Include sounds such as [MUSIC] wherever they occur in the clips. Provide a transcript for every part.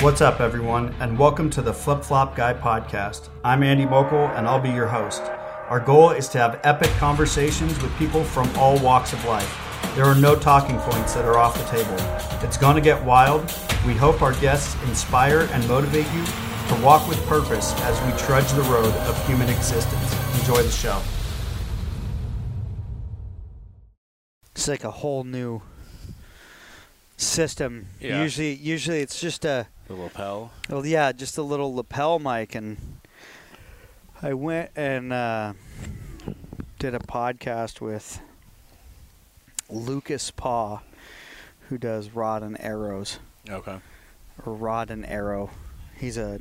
What's up, everyone, and welcome to the Flip Flop Guy podcast. I'm Andy Mokel, and I'll be your host. Our goal is to have epic conversations with people from all walks of life. There are no talking points that are off the table. It's going to get wild. We hope our guests inspire and motivate you to walk with purpose as we trudge the road of human existence. Enjoy the show. It's like a whole new system. Yeah. Usually, usually it's just a The lapel. well, yeah, just a little lapel mic, and I went and uh, did a podcast with Lucas Paw, who does Rod and Arrows Okay. or Rod and Arrow. He's a,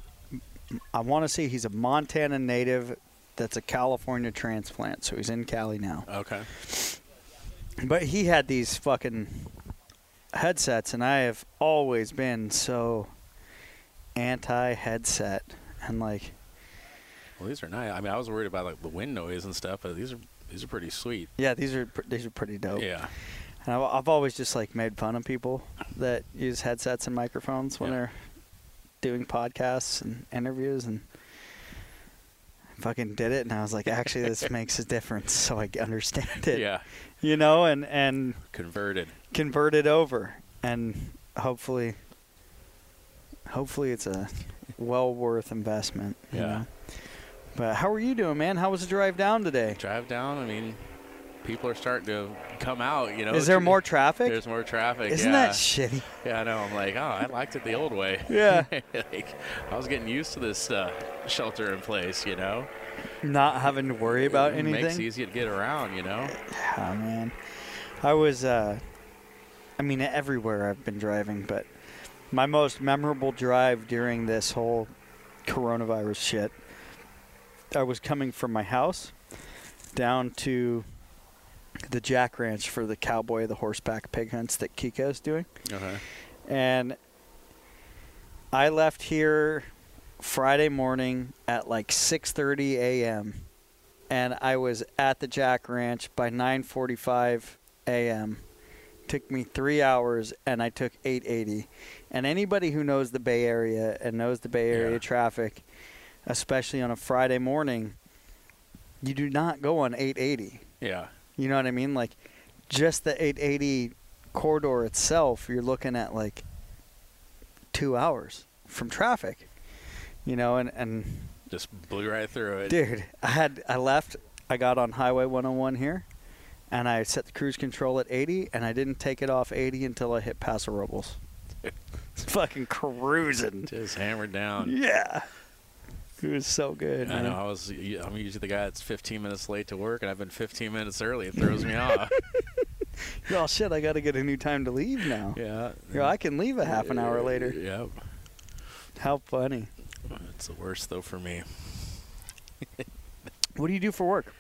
I want to say he's a Montana native that's a California transplant, so he's in Cali now. Okay. But he had these fucking headsets, and I have always been so anti headset. And like, Well, these are nice. I mean, I was worried about like the wind noise and stuff, but these are these are pretty sweet. yeah, these are pr- these are pretty dope. Yeah. And I've, I've always just like made fun of people that use headsets and microphones when Yeah. they're doing podcasts and interviews, and I fucking did it. And I was like, actually, this [LAUGHS] makes a difference, so I understand it. Yeah. You know, and and Converted. Converted over and hopefully hopefully it's a well worth investment you Yeah. know? but how are you doing man how was the drive down today Drive down. I mean, people are starting to come out. You know. is there more traffic There's more traffic. isn't yeah. that shitty Yeah, I know. I'm like, oh, I liked it the old way. [LAUGHS] [LAUGHS] Yeah. like, I was getting used to this uh, shelter in place. You know. not having to worry about it Makes it easy to get around. You know. oh man i was uh i mean everywhere i've been driving but my most memorable drive during this whole coronavirus shit i was coming from my house down to the Jack Ranch for the cowboy, the horseback pig hunts that Kiko's doing. Okay. And I left here Friday morning at like 6:30 a.m. and I was at the Jack Ranch by 9:45 a.m. Took me 3 hours and I took 880. And anybody who knows the Bay Area and knows the Bay Area Yeah. traffic, especially on a Friday morning, you do not go on 880. Yeah. You know what I mean? Like just the 880 corridor itself, you're looking at like two hours from traffic. You know, and and Just blew right through it. dude, I had I left, I got on Highway 101 here, and I set the cruise control at 80, and I didn't take it off 80 until I hit Paso Robles. It's [LAUGHS] fucking cruising. Just hammered down. Yeah. It was so good. I man. know. I was. I'm usually the guy that's 15 minutes late to work, and I've been 15 minutes early. It throws me off. [LAUGHS] Oh shit! I got to get a new time to leave now. Yeah. Yo, I can leave a half an hour later. Yep. How funny. It's the worst though for me. [LAUGHS] What do you do for work?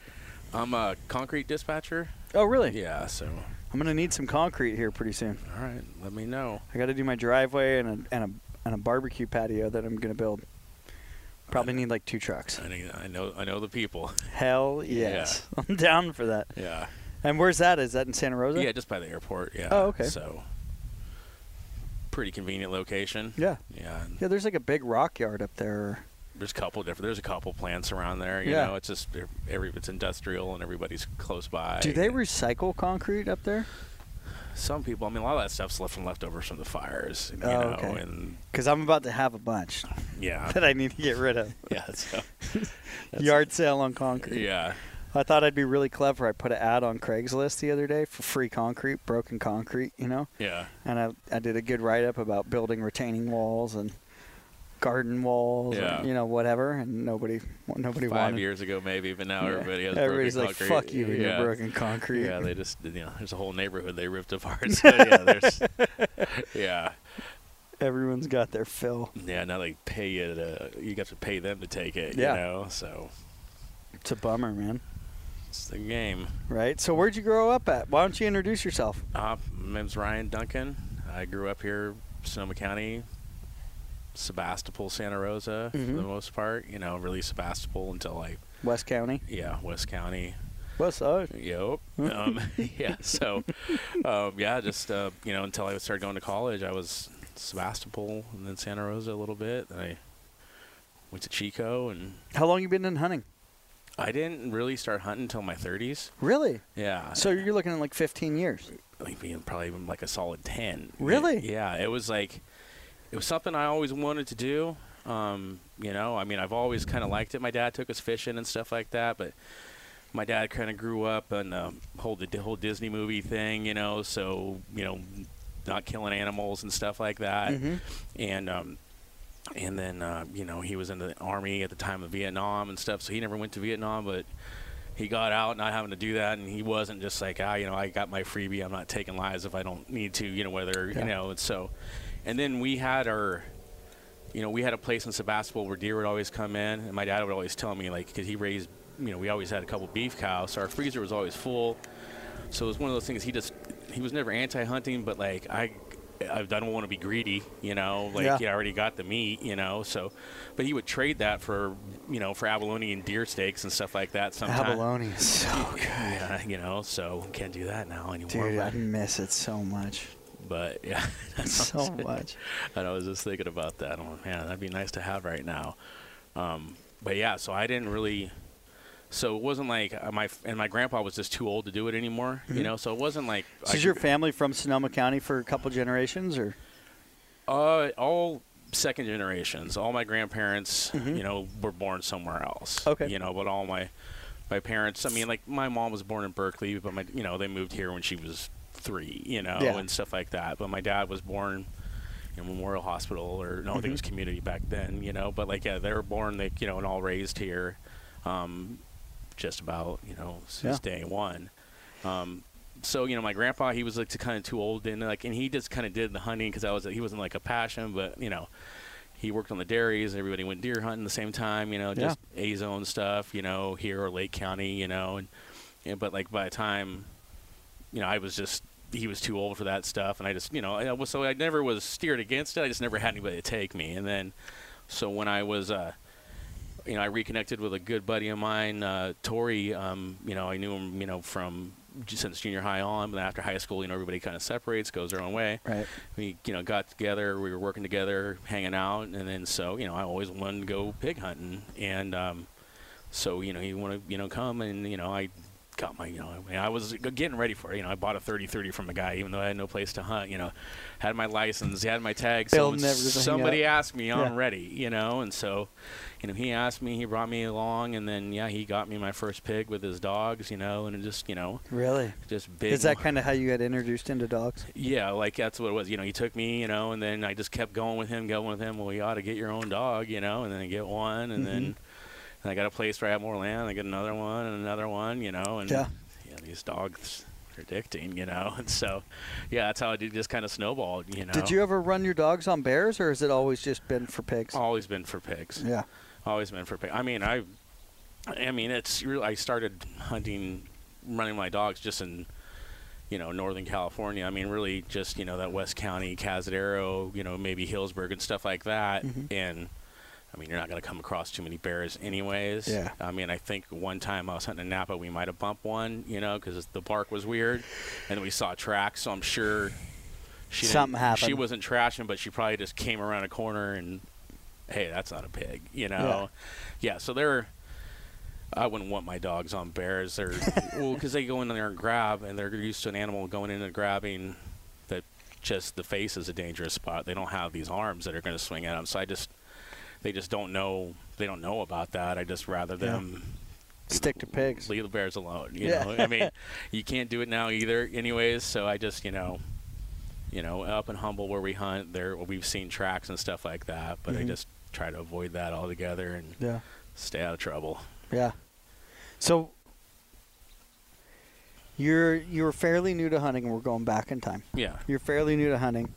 I'm a concrete dispatcher. Oh, really? Yeah. So, I'm gonna need some concrete here pretty soon. all right. Let me know. I got to do my driveway and a and a and a barbecue patio that I'm gonna build. Probably need like two trucks. I need, I know. I know the people. Hell [LAUGHS] yes, [LAUGHS] I'm down for that. Yeah. And where's that? Is that in Santa Rosa? Yeah. Just by the airport. Yeah. Oh, okay. So. Pretty convenient location. Yeah. Yeah. Yeah, there's like a big rock yard up there. There's a couple different. There's a couple plants around there. You Yeah. know, it's just every. It's industrial and everybody's close by. Do they recycle concrete up there? Some people. I mean, a lot of that stuff's left from leftovers from the fires. You Oh, know, okay. and Because I'm about to have a bunch yeah. [LAUGHS] that I need to get rid of. [LAUGHS] Yeah. So, [LAUGHS] Yard sale on concrete. Yeah. I thought I'd be really clever. I put an ad on Craigslist the other day for free concrete, broken concrete, you know? Yeah. And I, I did a good write up about building retaining walls and garden walls, Yeah. and, you know, whatever. And nobody, nobody Five wanted. years ago, maybe, but now Yeah. everybody has Everybody's broken like, concrete. "Fuck you and your yeah. broken concrete." Yeah, they just you know, there's a whole neighborhood they ripped apart. [LAUGHS] So yeah, there's yeah, Everyone's got their fill. yeah. Now they pay you to you got to pay them to take it. Yeah. You know, so It's a bummer, man. it's the game. Right? So where'd you grow up at? Why don't you introduce yourself? Uh, my name's Ryan Duncan. I grew up here, Sonoma County, Sebastopol, Santa Rosa, Mhm. for the most part. You know, really Sebastopol until like West County. yeah, West County. West Side. Yep. [LAUGHS] um, [LAUGHS] yeah. So, um, yeah, just uh, you know, until I started going to college, I was Sebastopol and then Santa Rosa a little bit. Then I went to Chico, and How long you been in hunting? I didn't really start hunting until my 30s. Really? Yeah. So you're looking at like 15 years. like being probably even like a solid 10 Really? yeah it was like it was something i always wanted to do um, you know i mean i've always kind of liked it my dad took us fishing and stuff like that but my dad kind of grew up on the whole the whole disney movie thing you know so you know not killing animals and stuff like that Mhm. and um, and then uh, you know he was in the army at the time of Vietnam and stuff, so he never went to Vietnam, but he got out not having to do that, and he wasn't just like ah, you know, I got my freebie, I'm not taking lives if I don't need to, you know, whether Yeah. you know, and so, and then we had our. You know, we had a place in Sebastopol where deer would always come in, and my dad would always tell me, like, because he raised, you know, we always had a couple beef cows, so our freezer was always full. So it was one of those things. He just, he was never anti-hunting, but like I, I don't want to be greedy, you know. Like Yeah. yeah. I already got the meat, you know. So, but he would trade that for, you know, for abalone and deer steaks and stuff like that. Sometimes, Abalone is so [LAUGHS] good. yeah, you know. So can't do that now anymore. Dude, I miss it so much. But [LAUGHS] yeah, [LAUGHS] so much. And I was just thinking about that. I'm like, man, that'd be nice to have right now. Um, but yeah, so I didn't really. So it wasn't like uh, my and my grandpa was just too old to do it anymore, you know. So it wasn't like So is your family from Sonoma County for a couple generations, or Uh, all second generations. All my grandparents, you know, were born somewhere else. Mm-hmm. Okay. You know, but all my my parents. I mean, like my mom was born in Berkeley, but my you know they moved here when she was three. You know, Yeah. and stuff like that. But my dad was born in Memorial Hospital, or no, I think it was Mm-hmm. community back then. You know, but like yeah, they were born, like you know, and all raised here. Um, just about you know since day one. Um, so you know, my grandpa he was like kind of too old and like, and he just kind of did the hunting because I was he wasn't like a passion, but you know, he worked on the dairies. And everybody went deer hunting at the same time, you know, Yeah. just A zone stuff, you know, here or Lake County, you know, and, and but like by the time, you know, I was just he was too old for that stuff, and I just you know, I was so I never was steered against it. I just never had anybody to take me, and then so when I was uh, you know, I reconnected with a good buddy of mine, uh, Tori. Um, you know, I knew him, you know, from since junior high on. But after high school, you know, everybody kind of separates, goes their own way. right? We, you know, got together. We were working together, hanging out, and then so, you know, I always wanted to go pig hunting, and um, so, you know, he wanted, you know, come, and you know, I got my, you know, I, mean, I was getting ready for it. You know, I bought a 30-30 from a guy, even though I had no place to hunt. You know, had my license, had my tag. So Building when everything somebody asked me, I'm Yeah. ready. You know, and so you know, he asked me, he brought me along, and then yeah, he got me my first pig with his dogs, you know, and it just you know, Really? just big. Is that kind of how you got introduced into dogs? yeah, like that's what it was. You know, he took me, you know, and then I just kept going with him, going with him. Well, you ought to get your own dog, you know, and then I get one, and then Mm-hmm. And I got a place where I have more land. I get another one and another one, you know, and Yeah. yeah, these dogs are addicting, you know, [LAUGHS] and so yeah, that's how I it just kind of snowballed, you know. Did you ever run your dogs on bears, or has it always just been for pigs? Always been for pigs. Yeah. always been for pigs. I mean, I, I mean, it's really. I started hunting, running my dogs just in, you know, Northern California. I mean, really just you know that West County, Cazadero, you know, maybe Healdsburg and stuff like that. Mhm. And I mean, you're not going to come across too many bears, anyways. Yeah. I mean, I think one time I was hunting in Napa, we might have bumped one, you know, because the bark was weird, and then we saw tracks. So I'm sure. She Something happened. She wasn't trashing, but she probably just came around a corner and hey, that's not a pig, you know. Yeah, so they're. I wouldn't want my dogs on bears. They're [LAUGHS] well because they go in there and grab, and they're used to an animal going in and grabbing. That just the face is a dangerous spot. They don't have these arms that are going to swing at them. So I just, they just don't know. They don't know about that. I just rather Yeah. them Stick to pigs. leave the bears alone. You Yeah. know, I mean, [LAUGHS] you can't do it now either, anyways. So I just, you know, you know, up in Humboldt where we hunt, there we've seen tracks and stuff like that, but I Mhm. just try to avoid that altogether and Yeah. stay out of trouble. Yeah. So you're you're fairly new to hunting. and We're going back in time. Yeah, You're fairly new to hunting,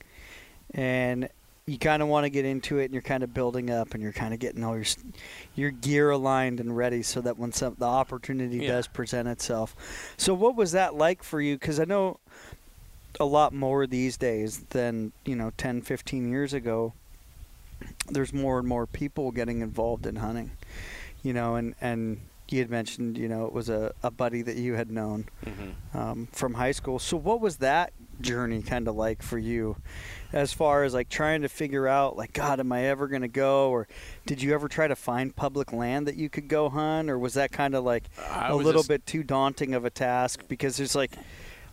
and you kind of want to get into it, and you're kind of building up, and you're kind of getting all your your gear aligned and ready, so that when some the opportunity Yeah. does present itself. So what was that like for you? Because I know a lot more these days than you know 10, 15 years ago. There's more and more people getting involved in hunting, you know, and and you had mentioned, you know, it was a, a buddy that you had known hmm um, from high school. So what was that journey kind of like for you as far as like trying to figure out like god am i ever going to go? Or did you ever try to find public land that you could go hunt? Or was that kind of like I a little just- bit too daunting of a task? Because there's like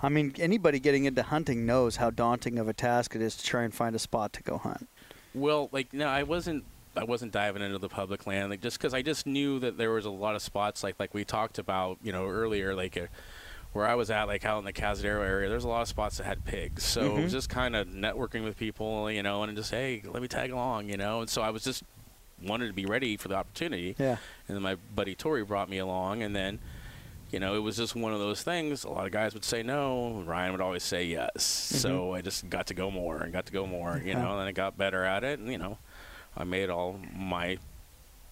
i mean anybody getting into hunting knows how daunting of a task it is to try and find a spot to go hunt. Well, like no, I wasn't. I wasn't diving into the public land, like just because I just knew that there was a lot of spots, like like we talked about, you know, earlier, like uh, where I was at, like out in the Cazadero area. There's a lot of spots that had pigs, so it Mhm. was just kind of networking with people, you know, and just hey, let me tag along, you know. And so I was just wanted to be ready for the opportunity. yeah And then my buddy Tori brought me along, and then, you know, it was just one of those things. A lot of guys would say no. Ryan would always say yes. So I just got to go more and got to go more, you Okay. know, and I got better at it. And, you know, I made all my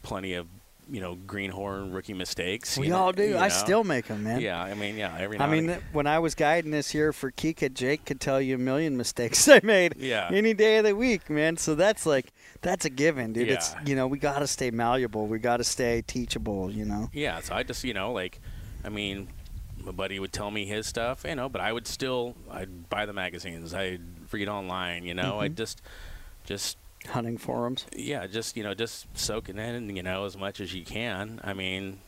plenty of, you know, greenhorn rookie mistakes. we know- all do you i know. still make them man Yeah, I mean, yeah, every I mean, when I was guiding this year for Kika, Jake could tell you a million [LAUGHS] mistakes I made Yeah. any day of the week, man. So that's like that's a given, dude. It's you know we got to stay malleable, we got to stay teachable, you know. Yeah, so I just, you know, like, I mean, my buddy would tell me his stuff, you know, but I would still, I'd buy the magazines, I'd read online, you know, I'd mm-hmm. just, just, Hunting forums. yeah, just, you know, just soaking in, you know, as much as you can. I mean,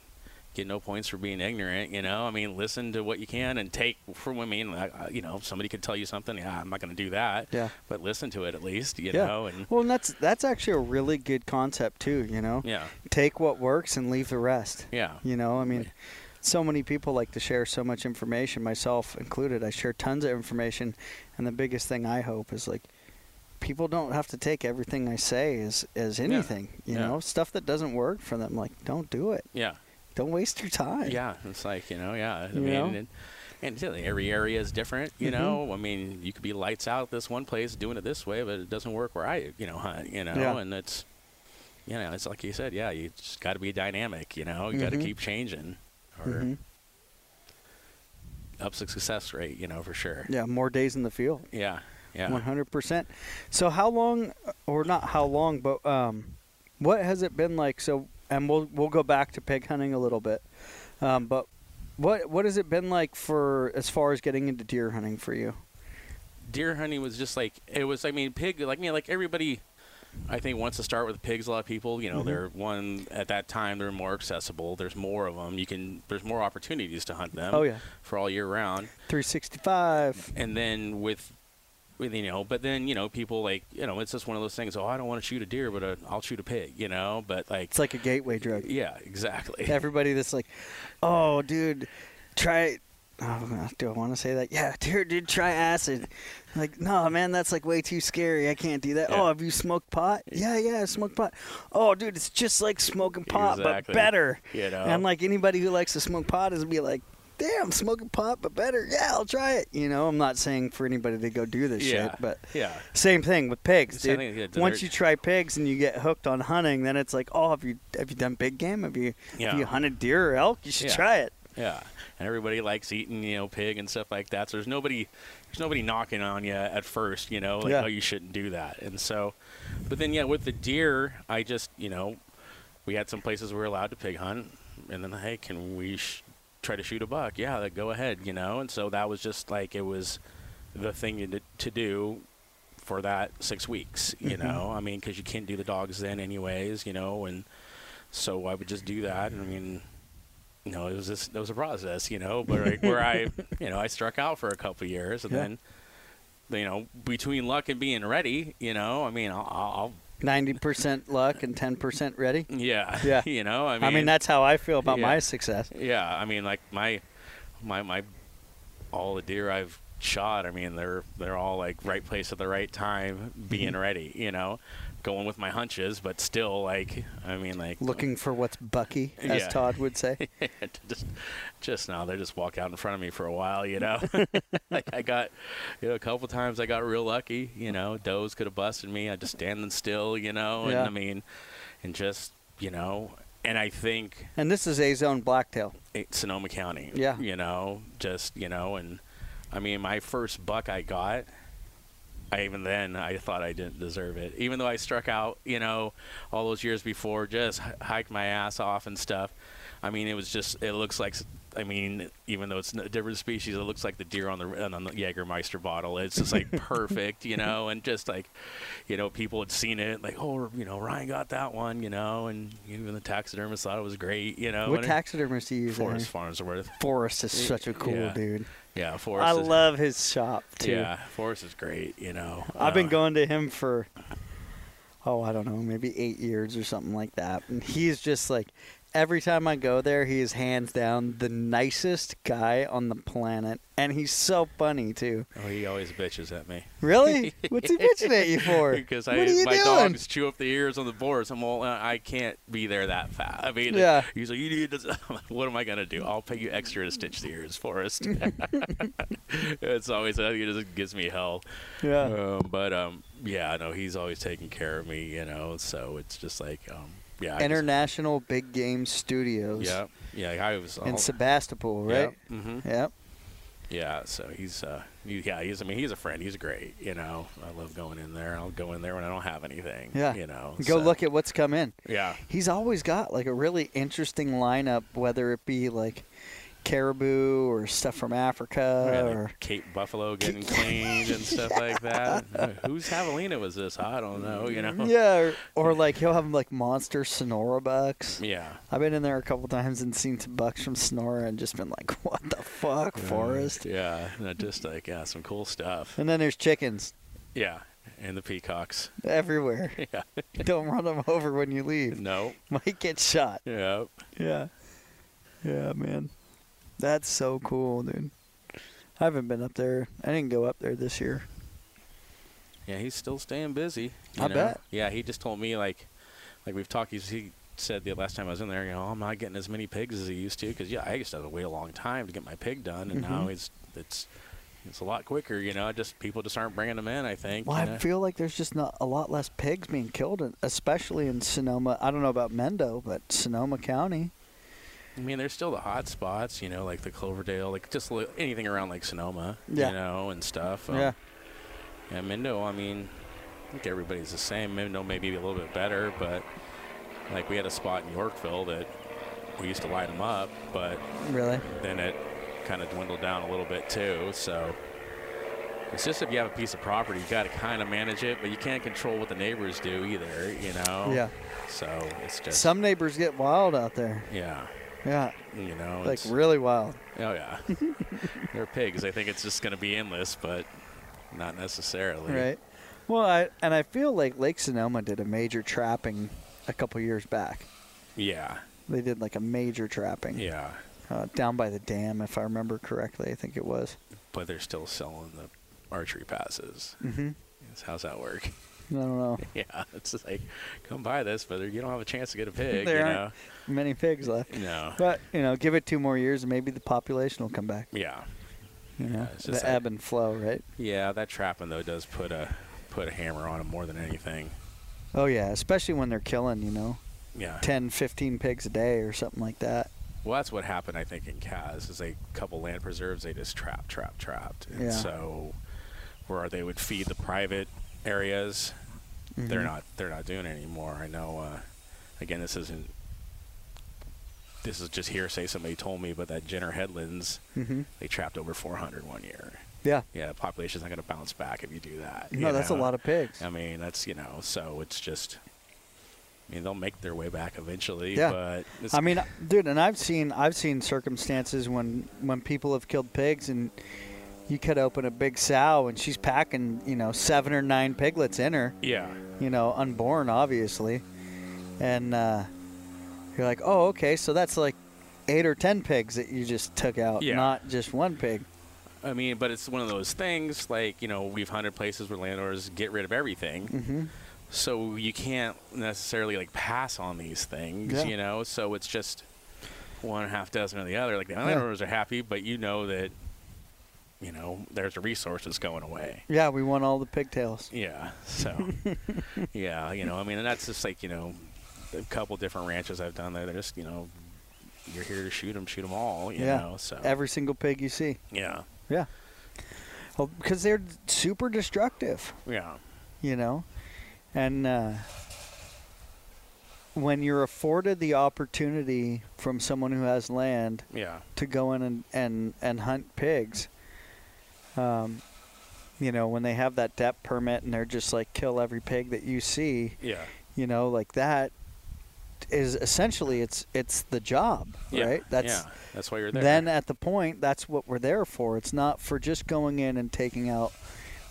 get no points for being ignorant, you know, I mean, listen to what you can and take from, I mean, uh, you know, somebody could tell you something, yeah, I'm not going to do that, Yeah. but listen to it at least, you Yeah. know, and, Well, and that's that's actually a really good concept too. You know, yeah, take what works and leave the rest. yeah, You know, I mean, so many people like to share so much information, myself included. I share tons of information, and the biggest thing I hope is like people don't have to take everything I say as as anything. You Yeah. know, stuff that doesn't work for them, like don't do it. yeah. Don't waste your time. Yeah, it's like you know, yeah. I You mean, know? and, and yeah, every area is different. You Mhm. know, I mean, you could be lights out this one place doing it this way, but it doesn't work where I, you know, hunt. You know, Yeah. and it's, you know, it's like you said, yeah, you just got to be dynamic. You know, you got to keep changing, or Mhm. up success rate. You know, for sure. Yeah, more days in the field. Yeah, yeah. One hundred percent. So how long, or not how long, but um, what has it been like? So, and we'll we'll go back to pig hunting a little bit, um, but what what has it been like for as far as getting into deer hunting for you? deer hunting was just like it was. I mean, pig like me, like everybody. I think wants to start with pigs. A lot of people, you know, Mhm. they're one at that time. They're more accessible. There's more of them. You can. There's more opportunities to hunt them. Oh yeah, For all year round, three sixty five. and then with you know, but then you know, people like you know, it's just one of those things. Oh, I don't want to shoot a deer, but uh, I'll shoot a pig. You know, but like, It's like a gateway drug. yeah, exactly. [LAUGHS] Everybody that's like, oh, dude, try. Oh, do I want to say that? Yeah, [LAUGHS] dude, dude, try acid. Like, no, man, that's like way too scary. I can't do that. Yeah. Oh, have you smoked pot? Yeah, yeah, I smoked pot. Oh, dude, it's just like smoking pot, Exactly. but better. You know, And like anybody who likes to smoke pot is be like, damn, smoking pot, but better. Yeah, I'll try it. You know, I'm not saying for anybody to go do this Yeah. shit, but yeah, same thing with pigs, dude. yeah, Once you try pigs and you get hooked on hunting, then it's like, oh, have you have you done big game? Have you Yeah. have you hunted deer or elk? You should Yeah. try it. yeah. And everybody likes eating, you know, pig and stuff like that. So there's nobody, there's nobody knocking on you at first, you know, like, Yeah. oh, you shouldn't do that. And so, but then yeah, with the deer, I just, you know, we had some places we were allowed to pig hunt, and then hey, can we sh- try to shoot a buck? Yeah, like, go ahead, you know. And so that was just like it was the thing to, to do for that six weeks, you Mhm. know. I mean, because you can't do the dogs then, anyways, you know, and so I would just do that. I mean, you know, it was just it was a process, you know, but like where I, [LAUGHS] you know, I struck out for a couple of years, and Yeah. then, you know, between luck and being ready, you know, I mean, I'll, I'll Ninety percent luck and ten percent ready. yeah, Yeah. [LAUGHS] you know, I mean, I mean, that's how I feel about yeah. my success. yeah, I mean, like my, my, my, all the deer I've shot, I mean, they're they're all like right place at the right time, being Mhm. ready, you know, going with my hunches, but still like, I mean, like Looking for what's Bucky, as Yeah. Todd would say. [LAUGHS] just just now they just walk out in front of me for a while you know [LAUGHS] like i got you know a couple times i got real lucky you know does could have busted me i just standing still you know Yeah. and i mean and just you know and i think And this is a zone blacktail. sonoma county Yeah. you know just you know and i mean my first buck i got I even then I thought I didn't deserve it, even though I struck out, you know, all those years before, just h- hiked my ass off and stuff. I mean, it was just it looks like I mean, even though it's a different species, it looks like the deer on the on the Jägermeister bottle. It's just like [LAUGHS] perfect, you know, and just like, you know, people had seen it, like, oh, you know, Ryan got that one, you know, and even the taxidermist thought it was great, you know. What taxidermist do you use? Forrest? Farnsworth. Forrest is such a cool Yeah. dude. Yeah, Forrest. I is, love his shop too. Yeah, Forrest is great. You know, I've been Uh, going to him for oh, I don't know, maybe eight years or something like that. And he's just like every time I go there, he is hands down the nicest guy on the planet, and he's so funny too. Oh, he always bitches at me. Really? [LAUGHS] What's he bitching at you for? [LAUGHS] because what I, are you my doing? dogs chew up the ears on the boards. I'm all, uh, I can't be there that fast. I mean, Yeah. he's like, you need to. [LAUGHS] What am I gonna do? I'll pay you extra to stitch the ears, Forrest. it's always uh, it just gives me hell. Yeah. Um, but um, yeah, I know he's always taking care of me. You know, so it's just like um, yeah, just- International Big Game Studios. yeah, yeah. I was In Sebastopol, right? Yeah. hmm Yep. Yeah, so he's uh he, yeah, he's I mean he's a friend. He's great, you know. I love going in there. I'll go in there when I don't have anything. Yeah. You know. Go so- look at what's come in. Yeah. He's always got like a really interesting lineup, whether it be like caribou or stuff from Africa Yeah, or Cape Buffalo getting cleaned and [LAUGHS] stuff like that. Uh, Whose javelina was this? I don't know, you know. yeah, or, or like he'll have like monster Sonora bucks. Yeah. I've been in there a couple times and seen some bucks from Sonora and just been like, [LAUGHS] "What the fuck, Forrest?" Yeah, no, just like yeah, some cool stuff. And then there's chickens Yeah, and the peacocks. everywhere. [LAUGHS] Yeah. Don't run them over when you leave. No. Might get shot. Yeah. Yeah. Yeah, man. That's so cool, dude. I haven't been up there. I didn't go up there this year. Yeah, he's still staying busy. I know? bet. Yeah, he just told me like, like we've talked. He's, he said the last time I was in there, you know, I'm not getting as many pigs as he used to because yeah, I used to have to wait a long time to get my pig done, and now Mhm. it's it's it's a lot quicker. You know, just people just aren't bringing them in. I think. Well, I know? feel like there's just not a lot less pigs being killed, especially in Sonoma. I don't know about Mendo, but Sonoma County. I mean, there's still the hot spots, you know, like the Cloverdale, like just li- anything around like Sonoma, Yeah. you know, and stuff. Um, yeah. Yeah, Mendo, I mean, I think everybody's the same. Mendo may be a little bit better, but like we had a spot in Yorkville that we used to light them up, but Really? then it kind of dwindled down a little bit too. So it's just if you have a piece of property, you got to kind of manage it, but you can't control what the neighbors do either, you know? Yeah. So it's just, Some neighbors get wild out there. yeah, Yeah. you know, Like really wild. Oh yeah, [LAUGHS] they're pigs. I think it's just going to be endless, but not necessarily. Right. Well, I and I feel like Lake Sonoma did a major trapping a couple years back. Yeah, They did like a major trapping yeah, uh, down by the dam, if I remember correctly. I think it was. but they're still selling the archery passes. Mm-hmm. How's that work? [LAUGHS] I don't know. [LAUGHS] yeah, it's just like come buy this, but you don't have a chance to get a [LAUGHS] pig. There you aren't- Many pigs left. No. But you know, give it two more years, and maybe the population will come back. Yeah, You know, Yeah, it's the like- ebb and flow, right? yeah. That trapping though does put a put a hammer on them more than anything. Oh yeah, especially when they're killing, you know, Yeah. 10, 15 pigs a day or something like that. Well, that's what happened, I think, in Kaz. Is a couple land preserves they just trapped, trapped, trapped, and Yeah. so where they would feed the private areas, they're Mhm. not they're not doing it anymore. I know. Uh, again, this isn't. This is just hearsay. Somebody told me, but that Jenner Headlands, Mhm. they trapped over 400 one year. Yeah. Yeah, the population's not going to bounce back if you do that. No, that's a lot of pigs. I mean, that's you know, so it's just. I mean, they'll make their way back eventually, Yeah. but I mean, dude, and I've seen I've seen circumstances when when people have killed pigs and you cut open a big sow and she's packing, you know, seven or nine piglets in her, yeah, you know, unborn, obviously, and uh, you're like, oh, okay, so that's like eight or ten pigs that you just took out, Yeah. not just one pig. I mean, but it's one of those things like you know we've hunted places where landowners get rid of everything, Mm-hmm. so you can't necessarily like pass on these things, Yeah. you know. So it's just one half dozen or the other. Like the Yeah. landowners are happy, but you know that you know there's a resource that's going away. Yeah, we want all the pigtails. Yeah. So [LAUGHS] yeah, you know, I mean, and that's just like you know a couple different ranches I've done there. They're just you know you're here to shoot them, shoot them all, you Yeah. know. So Every single pig you see. yeah, Yeah. Well, because they're super destructive. yeah, you know and uh, when you're afforded the opportunity from someone who has land Yeah. to go in and and, and hunt pigs. Um, you know, when they have that depth permit and they're just like kill every pig that you see, Yeah. you know, like that is essentially it's it's the job, Yeah. right? That's yeah. That's why you're there. then at the point that's what we're there for. It's not for just going in and taking out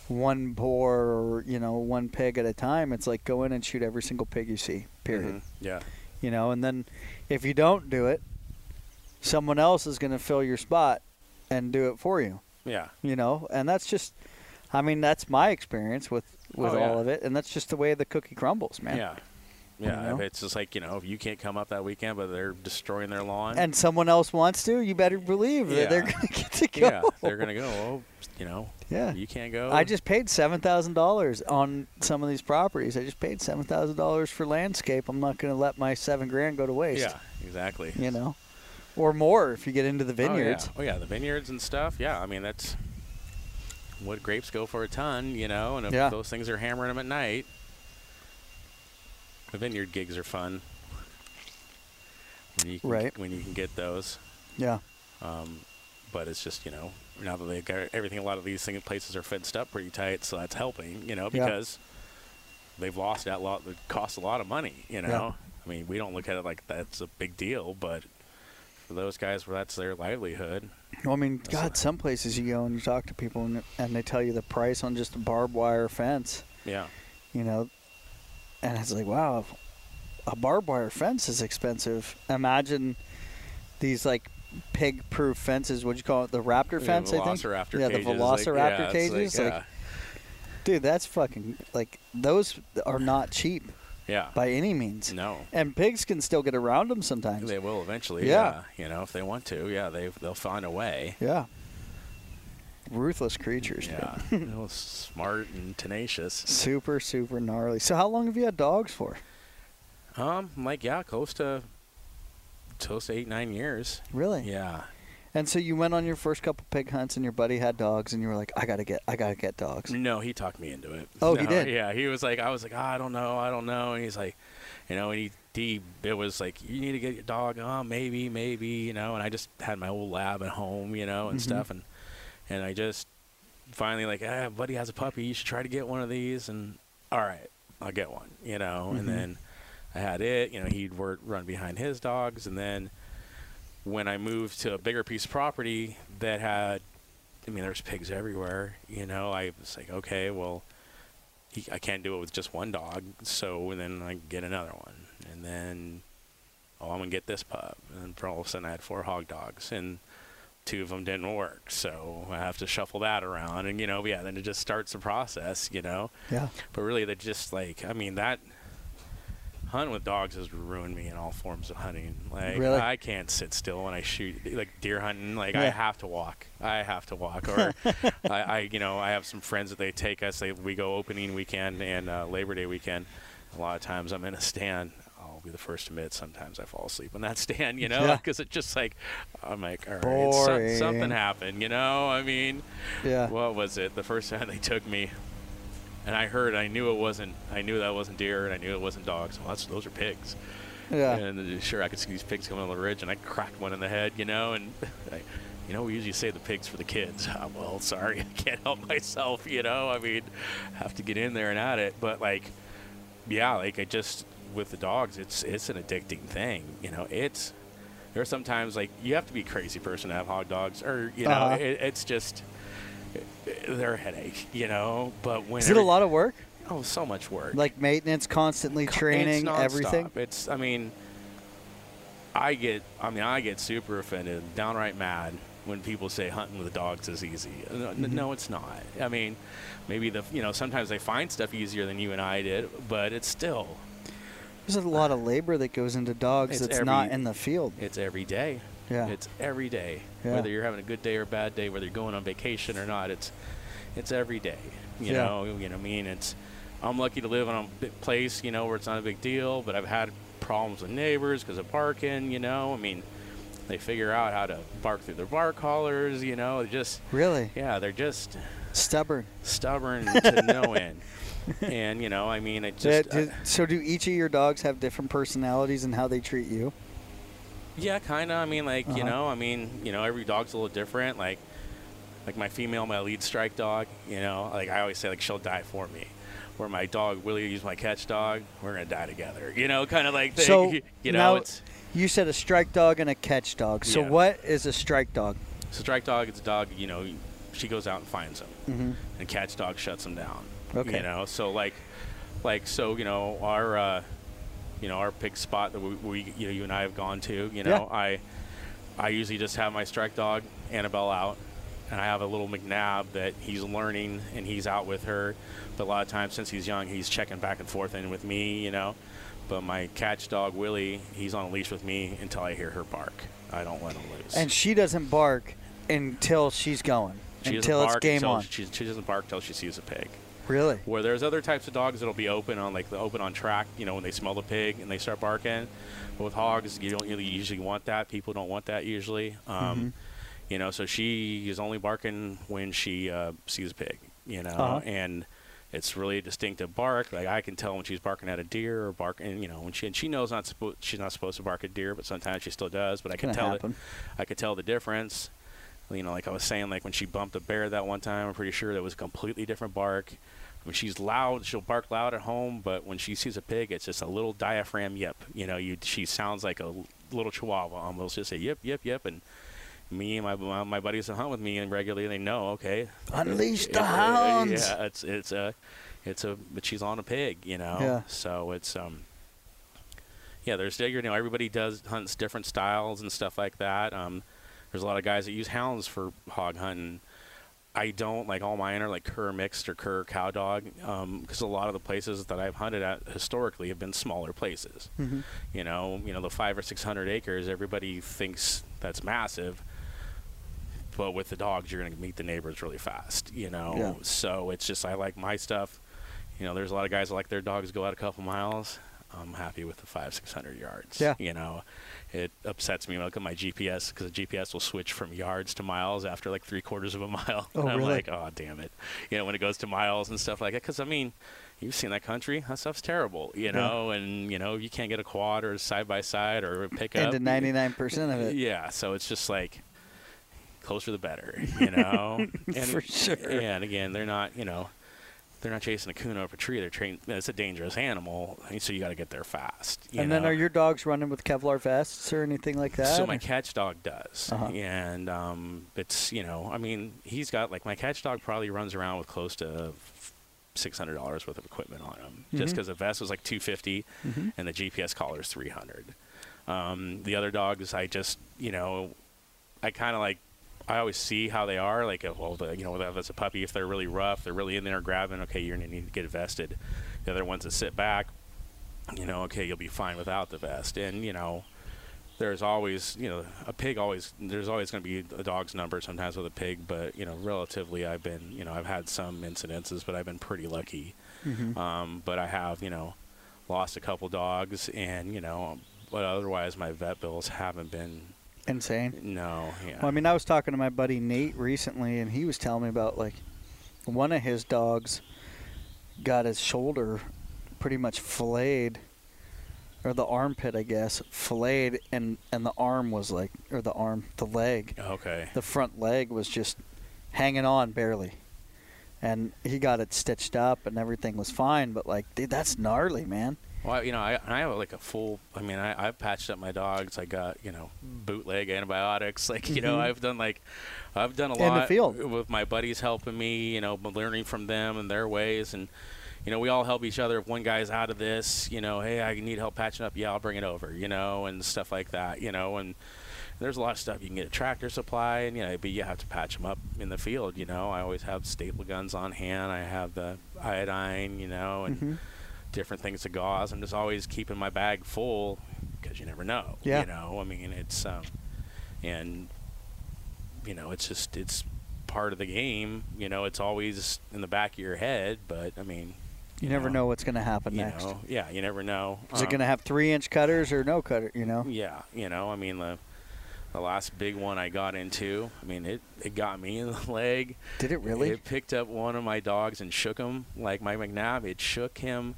one boar or you know one pig at a time. It's like go in and shoot every single pig you see. Period Mhm. Yeah. you know and then if you don't do it someone else is going to fill your spot and do it for you Yeah. you know and that's just i mean that's my experience with with Oh, all yeah. of it and that's just the way the cookie crumbles man Yeah. Yeah. You know? It's just like, you know, if you can't come up that weekend, but they're destroying their lawn. and someone else wants to you better believe that they're going to get to go yeah. They're going to go, oh, you know, yeah you can't go. I just paid seven thousand dollars on some of these properties. I just paid seven thousand dollars for landscape. I'm not going to let my seven grand go to waste. Yeah. Exactly. You know, or more if you get into the Oh, yeah. vineyards. Oh, yeah. The vineyards and stuff. Yeah. I mean, that's what grapes go for a ton, you know, and if Yeah. those things are hammering them at night, the vineyard gigs are fun. When you can, Right. When you can get those. Yeah. Um, but it's just you know now that they got everything, a lot of these thing places are fenced up pretty tight, so that's helping. You know Yeah. because they've lost that lot. It costs a lot of money. You know, Yeah. I mean we don't look at it like that's a big deal, but for those guys where that's their livelihood, Well, I mean, That's God, some places you go and you talk to people and, and they tell you the price on just a barbed wire fence, yeah, you know, and it's like, wow, a barbed wire fence is expensive. Imagine these like pig-proof fences. What'd you call it? The raptor fence, the I think. Velociraptor yeah, the cages, like, Velociraptor yeah, it's cages. Like, Like, dude, that's fucking like those are not cheap yeah, by any means. No. And pigs can still get around them sometimes. They will eventually. Yeah. Yeah. You know, if they want to, yeah, they they'll find a way. Yeah. Ruthless creatures. Yeah. [LAUGHS] smart and tenacious. Super, super gnarly. So, how long have you had dogs for? Um, like yeah, close to close to eight nine years. Really? Yeah. And so you went on your first couple pig hunts, and your buddy had dogs, and you were like, "I gotta get, I gotta get dogs." No, he talked me into it. Oh, he [LAUGHS] did? Yeah, he was like, I was like, "Ah, I don't know, I don't know, and he's like, you know, and he, he, it was like, you need to get your dog. Oh, maybe, maybe, you know, and I just had my old lab at home, you know, and Mhm. stuff, and and I just finally like, ah, buddy has a puppy, you should try to get one of these, and all right, I'll get one, you know, Mhm. and then I had it, you know, he'd work, run behind his dogs, and then when I moved to a bigger piece of property that had, I mean, there's pigs everywhere. You know, I was like, okay, well, he, I can't do it with just one dog, so then I get another one, and then oh, I'm gonna get this pup, and then all of a sudden I had four hog dogs, and two of them didn't work, so I have to shuffle that around, and you know, yeah, then it just starts the process, you know. Yeah. But really, they just like I mean that hunting with dogs has ruined me in all forms of hunting. Like Really? I can't sit still when I shoot like deer hunting. Like Yeah. I have to walk. I have to walk. Or [LAUGHS] I, I, you know, I have some friends that they take us. They we go opening weekend and uh, Labor Day weekend. A lot of times I'm in a stand. I'll be the first to admit. Sometimes I fall asleep in that [LAUGHS] stand. You know, Yeah. because it's just like I'm like, all right, Boring. something happened. You know, I mean Yeah. what was it? The first time they took me, and I heard, I knew it wasn't, I knew that wasn't deer, and I knew it wasn't dogs. Well, that's those are pigs. yeah. And uh, sure, I could see these pigs coming on the ridge, and I cracked one in the head, you know. And [LAUGHS] I, you know, we usually say the pigs for the kids. [LAUGHS] Ah, well, sorry, [LAUGHS] I can't help myself. You know, I mean, have to get in there and at it. But like, yeah, like I just with the dogs, it's it's an addicting thing. You know, it's there are sometimes like you have to be a crazy person to have hog dogs, or you know, Uh-huh. it, it's just they're a headache. You know, but when Is it a lot of work? Oh, so much work. Like maintenance, constantly training, It's everything. It's. I mean, I get. I mean, I get super offended, downright mad when people say hunting with dogs is easy. No, Mm-hmm. no, it's not. I mean, maybe the you know sometimes they find stuff easier than you and I did, but it's still There's a lot of labor that goes into dogs that's not in the field. it's every day. Yeah. It's every day. Yeah. Whether you're having a good day or a bad day, whether you're going on vacation or not, it's it's every day. You Yeah. know, you know I mean? It's I'm lucky to live in a big place, you know, where it's not a big deal, but I've had problems with neighbors because of parking, you know. I mean, they figure out how to bark through their bark collars. You know, just Really? yeah, they're just Stubborn. stubborn to no [LAUGHS] end. And you know, I mean, it just do- so do each of your dogs have different personalities and how they treat you? Yeah, kind of. I mean, like you Uh-huh. know, I mean, you know, every dog's a little different. Like, like my female, my lead strike dog. You know, like I always say, like she'll die for me. Where my dog Willie is my catch dog, we're gonna die together. You know, kind of like thing. So, [LAUGHS] you know, now- it's You said a strike dog and a catch dog. So Yeah. what is a strike dog? so strike dog. It's a dog. You know, she goes out and finds them, Mm-hmm. and catch dog shuts them down. Okay. You know, so like, like so, you know, our, uh, you know, our pig spot that we, we you know, you and I have gone to. You know, Yeah. I, I usually just have my strike dog Annabelle out, and I have a little McNab that he's learning and he's out with her. But a lot of times since he's young, he's checking back and forth in with me. You know, but my catch dog Willie, he's on a leash with me until I hear her bark. I don't let him loose. And she doesn't bark until she's going. she until it's game until on. She, she doesn't bark until she sees a pig. Really? Where there's other types of dogs that'll be open on like the open on track, you know, when they smell the pig and they start barking. But with hogs, you don't really usually want that. People don't want that usually. Um, Mm-hmm. You know, so she is only barking when she uh, sees a pig. You know, Uh-huh. and it's really a distinctive bark. Like I can tell when she's barking at a deer or barking. You know, when she and she knows not suppo- she's not supposed to bark at deer, but sometimes she still does. But I can tell happen. that I could tell the difference. You know, like I was saying, like when she bumped a bear that one time, I'm pretty sure that was a completely different bark. When she's loud, she'll bark loud at home, but when she sees a pig, it's just a little diaphragm yip. You know, you she sounds like a little chihuahua almost. Just say yip, yip, yip, and me and my my, buddies that hunt with me and regularly, they know. Okay, Unleash the it- it- hounds. Yeah, it's it's a it's a but she's on a pig. You know, Yeah. so it's um. Yeah, there's you know everybody does hunts different styles and stuff like that. Um, there's a lot of guys that use hounds for hog hunting. I don't like all mine are like cur mixed or cur cow dog because a lot of the places that I've hunted at historically have been smaller places. Mhm. You know, you know the five or six hundred acres. Everybody thinks that's massive, but with the dogs, you're going to meet the neighbors really fast. You know, Yeah. so it's just I like my stuff. You know, there's a lot of guys that like their dogs go out a couple miles. I'm happy with the five, six hundred yards. Yeah. You know, it upsets me when I look at my GPS because the GPS will switch from yards to miles after like three quarters of a [LAUGHS] mile. Oh, and I'm really? like, oh, damn it. You know, when it goes to miles and stuff like that. Because, I mean, you've seen that country. That stuff's terrible, you know, and, you know, you can't get a quad or side by side or a pickup. Into 99% of it. [LAUGHS] Yeah. So it's just like closer the better, you know? [LAUGHS] and, For sure. Yeah. And again, they're not, you know, they're not chasing a coon up a tree. They're trained. It's a dangerous animal, so you got to get there fast. you And then know? are your dogs running with Kevlar vests or anything like that? So my catch dog does, Uh-huh. and um, it's you know, I mean, he's got like my catch dog probably runs around with close to six hundred dollars worth of equipment on him, just Mhm. because the vest was like two fifty, Mhm. and the GPS collar is three hundred. Um, the other dogs, I just you know, I kind of like. I always see how they are. Like, well, the, you know, if it's a puppy, if they're really rough, they're really in there grabbing. Okay, you're gonna need to get vested. The other ones that sit back, you know, okay, you'll be fine without the vest. And you know, there's always, you know, a pig always, there's always going to be a dog's number sometimes with a pig, but, you know, relatively I've been, you know, I've had some incidences, but I've been pretty lucky. Mhm. Um, but I have, you know, lost a couple dogs and, you know, but otherwise my vet bills haven't been, Insane. no, yeah. Well, I mean, I was talking to my buddy Nate recently, and he was telling me about like one of his dogs got his shoulder pretty much filleted, or the armpit, I guess, filleted, and and the arm was like, or the arm, the leg, okay. the front leg was just hanging on barely, and he got it stitched up, and everything was fine. But like, dude, that's gnarly, man. Well, you know, I, I have like a full. I mean, I, I've patched up my dogs. I got you know bootleg antibiotics. [LAUGHS] Like you know, Mhm. I've done like, I've done a In lot with my buddies helping me. You know, learning from them and their ways, and you know, we all help each other. If one guy's out of this, you know, hey, I need help patching up. Yeah, I'll bring it over. You know, and stuff like that. You know, and there's a lot of stuff you can get a tractor supply, and you know, but you have to patch them up in the field. You know, I always have staple guns on hand. I have the iodine. You know, and Mhm. Different things to gauze. I'm just always keeping my bag full because you never know. Yeah. You know, I mean, it's um, and you know, it's just it's part of the game. You know, it's always in the back of your head, but I mean, You never know what's going to happen you next. know, yeah, you never know. Is it Um, going to have three inch cutters or no cutter? You know. Yeah, you know, I mean, the the last big one I got into. I mean, it it got me in the leg. Did it really? It picked up one of my dogs and shook him like my McNab. It shook him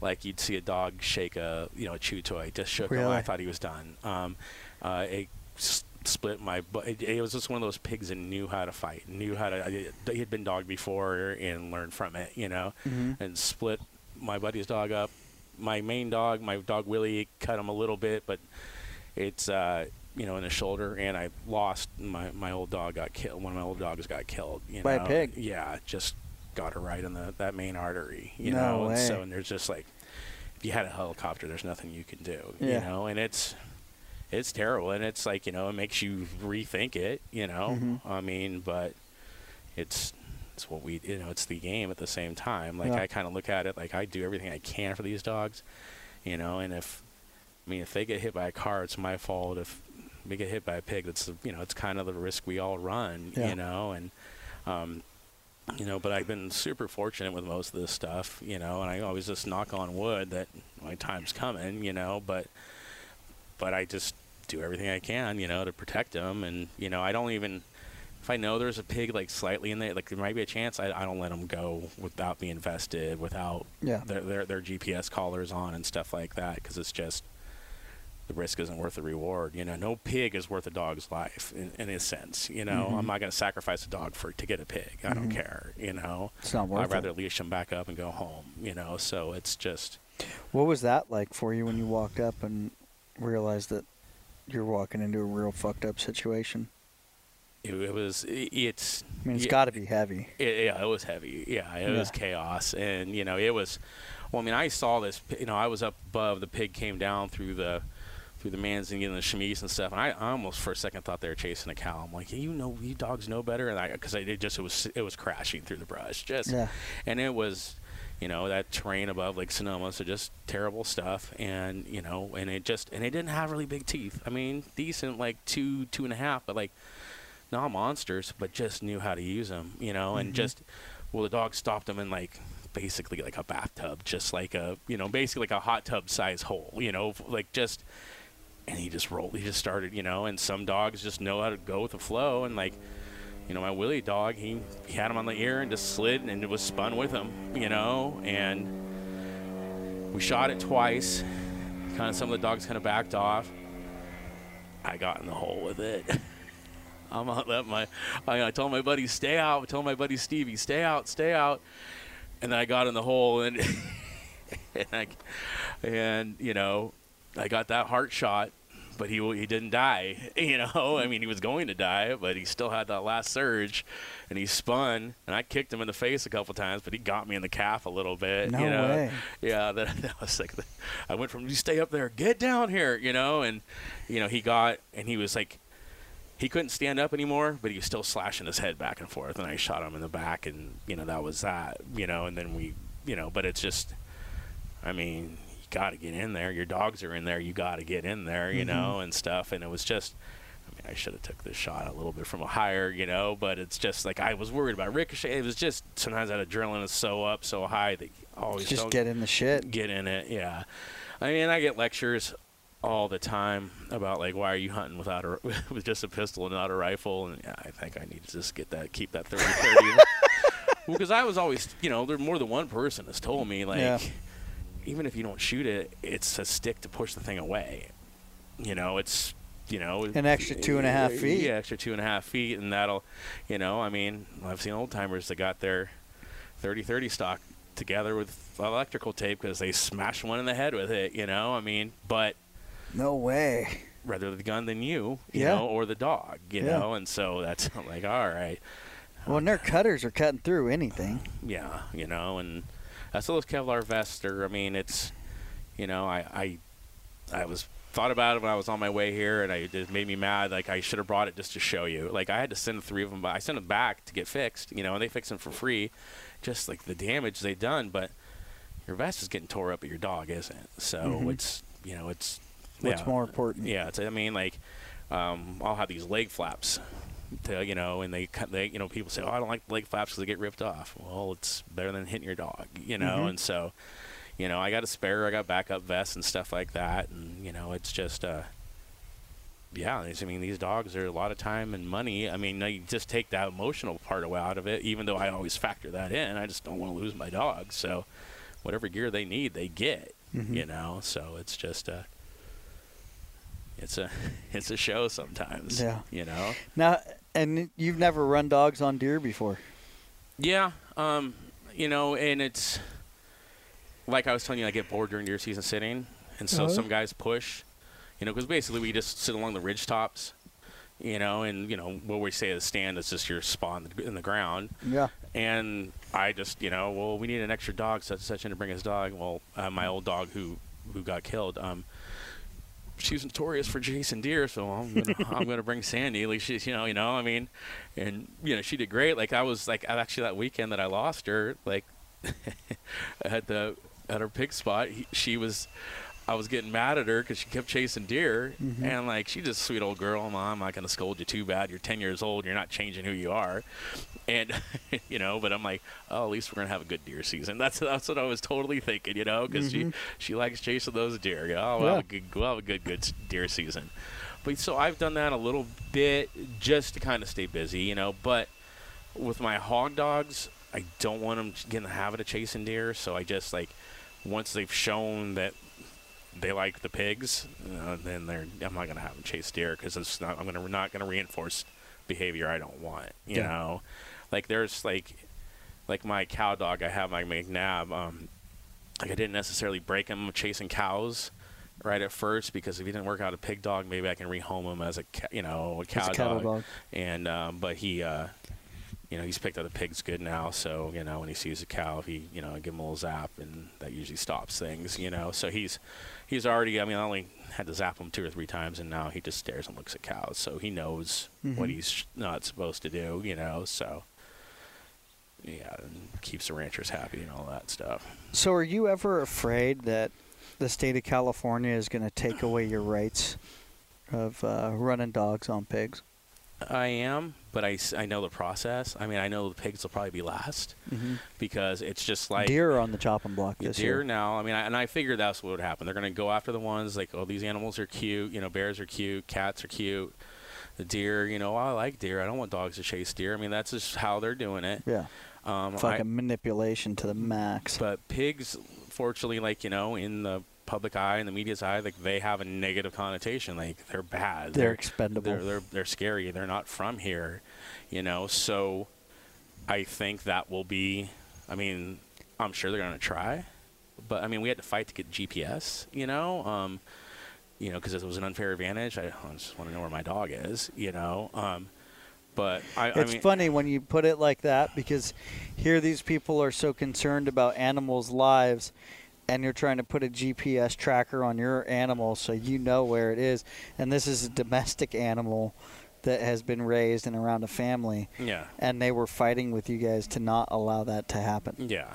like you'd see a dog shake a you know a chew toy. Just shook him. Really? I thought he was done. Um, uh, it s- split my. Bu- it, it was just one of those pigs that knew how to fight, knew how to. He had been dogged before and learned from it, you know, Mhm. and split my buddy's dog up. My main dog, my dog Willie, cut him a little bit, but it's uh, you know in the shoulder, and I lost my my old dog got killed. One of my old dogs got killed. You By a pig? Yeah, just got her right in the that main artery. You No know, and so and there's just like if you had a helicopter, there's nothing you can do. Yeah. You know, and it's it's terrible, and it's like you know it makes you rethink it. You know, Mhm. I mean, but it's it's what we you know it's the game at the same time. Like Yeah. I kind of look at it like I do everything I can for these dogs. You know, and if I mean if they get hit by a car, it's my fault. If we get hit by a pig, that's you know it's kind of the risk we all run. Yeah. You know, and um, you know, but I've been super fortunate with most of this stuff, you know, and I always just knock on wood that my time's coming, you know, but but I just do everything I can, you know, to protect them, and you know, I don't even if I know there's a pig like slightly in there, like there might be a chance, I, I don't let them go without being vested, without Yeah. their their, their GPS collars on and stuff like that, because it's just the risk isn't worth the reward. You know, no pig is worth a dog's life in, in a sense. You know, Mhm. I'm not going to sacrifice a dog for to get a pig. I don't Mhm. care. You know, It's not worth I'd rather it. leash them back up and go home. You know, so it's just What was that like for you when you walked up and realized that you're walking into a real fucked up situation? it, it was it, it's. I mean, it's yeah, got to be heavy. It, yeah, it was heavy. Yeah, it was chaos, and you know, it was. Well, I mean, I saw this. You know, I was up above. The pig came down through the through the manzing and the chamise and stuff, and I, I almost for a second thought they were chasing a cow. I'm like, you know, you dogs know better, and I because I did just it was it was crashing through the brush, just Yeah. and it was. You know that terrain above Lake Sonoma, so just terrible stuff, and you know, and it just and it didn't have really big teeth. I mean, decent, like two, two and a half, but like not monsters, but just knew how to use them, you know, and Mhm. just well, the dog stopped them in like basically like a bathtub, just like a you know basically like a hot tub size hole, you know, like just and he just rolled, he just started, you know, and some dogs just know how to go with the flow, and like you know my Willie dog, he, he had him on the ear and just slid and it was spun with him, you know, and we shot it twice. Kind of some of the dogs kind of backed off. I got in the hole with it. [LAUGHS] I'm gonna let my. I, I told my buddy stay out. I told my buddy Stevie stay out, stay out. And then I got in the hole and [LAUGHS] and, I, and you know I got that heart shot, but he he didn't die. [LAUGHS] You know, I mean he was going to die, but he still had that last surge, and he spun. And I kicked him in the face a couple times, but he got me in the calf a little bit. No you know? way. Yeah, [LAUGHS] that, that was like, I went from you stay up there, get down here, you know, and you know he got and he was like, he couldn't stand up anymore, but he was still slashing his head back and forth, and I shot him in the back, and you know that was that, you know, and then we, you know, but it's just, I mean, got to get in there. Your dogs are in there, you got to get in there, you Mhm. know, and stuff, and it was just. I mean, I should have took this shot a little bit from a higher, you know, but it's just like I was worried about ricochet. It was just sometimes that adrenaline is so up, so high that you always Just get in the shit. get in it. Yeah, I mean, I get lectures all the time about like why are you hunting without a [LAUGHS] with just a pistol and not a rifle, and yeah, I think I need to just get that, keep that 30 30. [LAUGHS] well, because I was always, you know, there more than one person has told me like, Yeah. Even if you don't shoot it, it's a stick to push the thing away. You know, it's you know An extra two and a half feet. Yeah, extra two and a half feet, and that'll, you know, I mean, I've seen old timers that got their 30-30 stock together with electrical tape because they smashed one in the head with it. You know, I mean, but No way. rather the gun than you, you Yeah. know, or the dog, you Yeah. know, and so that's I'm [LAUGHS] like, all right, Well, and their cutters are cutting through anything. yeah, you know, and that's those Kevlar vests are. I mean, it's, you know, I I, I was thought about it when I was on my way here, and I, it made me mad. Like I should have brought it just to show you. Like I had to send three of them, but I sent them back to get fixed. You know, and they fixed them for free, just like the damage they done. But your vest is getting tore up, but your dog isn't. So Mhm. it's you know it's What's yeah. more important? Yeah, it's, I mean, like, um, I'll have these leg flaps, to, you know, and they, cut- they, you know, people say, oh, I don't like leg flaps because they get ripped off. Well, it's better than hitting your dog, you know, Mhm. and so, you know, I got a spare, I got backup vests and stuff like that, and you know, it's just, uh, yeah, I mean, these dogs are a lot of time and money. I mean, you just take that emotional part away out of it, even though I always factor that in. I just don't want to lose my dog. So, whatever gear they need, they get, Mhm. you know? So, it's just a. It's a [LAUGHS] it's a show sometimes. Yeah. You know. Now, and you've never run dogs on deer before. Yeah, um, you know, and it's like I was telling you, I get bored during deer season sitting, and so Uh-huh. some guys push, you know, because basically we just sit along the ridge tops, you know, and you know what we say is stand is just your spot in the, ground, Yeah. and I just, you know, well, we need an extra dog, such and such, in to bring his dog. Well, uh, my old dog who who got killed, um, she's notorious for chasing deer, so I'm gonna [LAUGHS] I'm gonna bring Sandy. At least she's, you know, you know, I mean, and you know, she did great. Like I was like actually that weekend that I lost her, like [LAUGHS] at the at her pig spot, he, she was. I was getting mad at her because she kept chasing deer, Mhm. and like she's just a sweet old girl. Mom, I'm not gonna scold you too bad. You're 10 years old. You're not changing who you are, and [LAUGHS] you know. But I'm like, oh, at least we're gonna have a good deer season. That's that's what I was totally thinking, you know, because Mhm. she she likes chasing those deer. Yeah, oh, we'll, Yeah. Have a good, we'll have a good good deer season. But so I've done that a little bit just to kind of stay busy, you know. But with my hog dogs, I don't want them to get in the habit of chasing deer. So I just like once they've shown that they like the pigs, uh, then they're I'm not gonna have them chase deer because it's not I'm gonna not gonna reinforce behavior I don't want. You Yeah. know, like there's like like my cow dog I have my McNab. Um, like I didn't necessarily break him chasing cows right at first because if he didn't work out a pig dog, maybe I can rehome him as a ca- you know a cow cattle dog. dog. And um, but he, uh, you know, he's picked up the pigs good now. So you know, when he sees a cow, he you know give him a little zap, and that usually stops things. You know, so he's he's already. I mean, I only had to zap him two or three times, and now he just stares and looks at cows. So he knows what Mhm. he's not supposed to do. You know, so. Yeah, and keeps the ranchers happy and all that stuff. So, are you ever afraid that the state of California is going to take away your rights of uh, running dogs on pigs? I am, but I, I know the process. I mean, I know the pigs will probably be last Mm-hmm. because it's just like deer are on the chopping block this deer year. now. I mean, I, and I figured that's what would happen. They're going to go after the ones like, oh, these animals are cute. You know, bears are cute, cats are cute. The deer, you know, I like deer. I don't want dogs to chase deer. I mean, that's just how they're doing it. Yeah, Um, I- fucking manipulation to the max. but pigs, fortunately, like you know, in the public eye and the media's eye, like they have a negative connotation. Like they're bad. They're expendable. They're they're they're scary. They're not from here, you know. So I think that will be. I mean, I'm sure they're going to try, but I mean, we had to fight to get GPS, you know. Um, you know, because it was an unfair advantage. I, I just want to know where my dog is, you know. Um, but I, I it's mean, funny when you put it like that because here these people are so concerned about animals' lives and you're trying to put a GPS tracker on your animal so you know where it is. And this is a domestic animal that has been raised and around a family. yeah. And they were fighting with you guys to not allow that to happen. Yeah.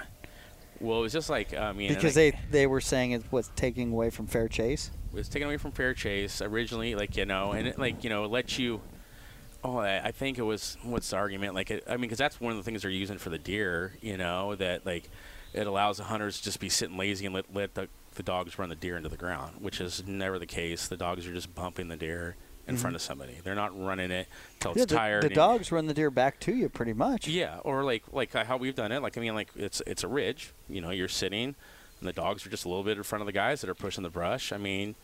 Well, it was just like I mean, Because I- they, they were saying it was taking away from fair chase. it was taken away from Fair Chase originally, like you know, and it like you know, let you. Oh, I, think it was what's the argument? Like, it, I mean, because that's one of the things they're using for the deer. You know, that like it allows the hunters to just be sitting lazy and let let the the dogs run the deer into the ground, which is never the case. The dogs are just bumping the deer in Mhm. front of somebody. They're not running it till it's Yeah, the, tired. the dogs run the deer back to you pretty much. yeah, or like like how we've done it. Like I mean, like it's it's a ridge. You know, you're sitting, and the dogs are just a little bit in front of the guys that are pushing the brush. I mean,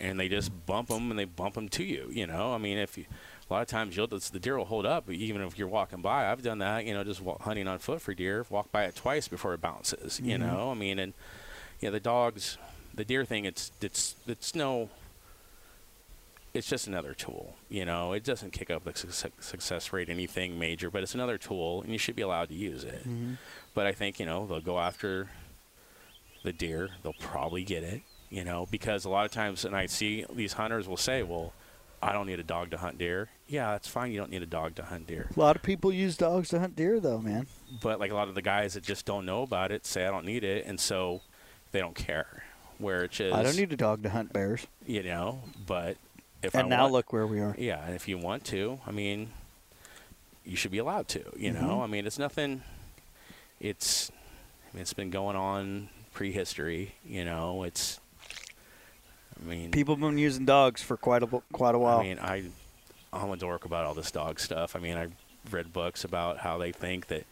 and they just bump them and they bump them to you. You know, I mean, if you a lot of times you'll the deer will hold up even if you're walking by. I've done that. You know, just wa- hunting on foot for deer. Walk by it twice before it bounces. You Mhm. know, I mean, and yeah, the dogs, the deer thing. It's it's it's no. It's just another tool, you know. It doesn't kick up the success, success rate anything major, but it's another tool, and you should be allowed to use it. Mhm. But I think you know they'll go after the deer. They'll probably get it, you know, because a lot of times, and I see these hunters will say, "Well, I don't need a dog to hunt deer." Yeah, that's fine. You don't need a dog to hunt deer. A lot of people use dogs to hunt deer, though, man. But like a lot of the guys that just don't know about it say, "I don't need it," and so they don't care. Where it's just I don't need a dog to hunt bears. you know, but if and I now want, look where we are. Yeah, and if you want to, I mean, you should be allowed to. You Mhm. know, I mean, it's nothing. It's, I mean, it's been going on prehistory. You know, it's. I mean, People have been using dogs for quite a quite a while. I mean, I, I'm a dork about all this dog stuff. I mean, I read books about how they think that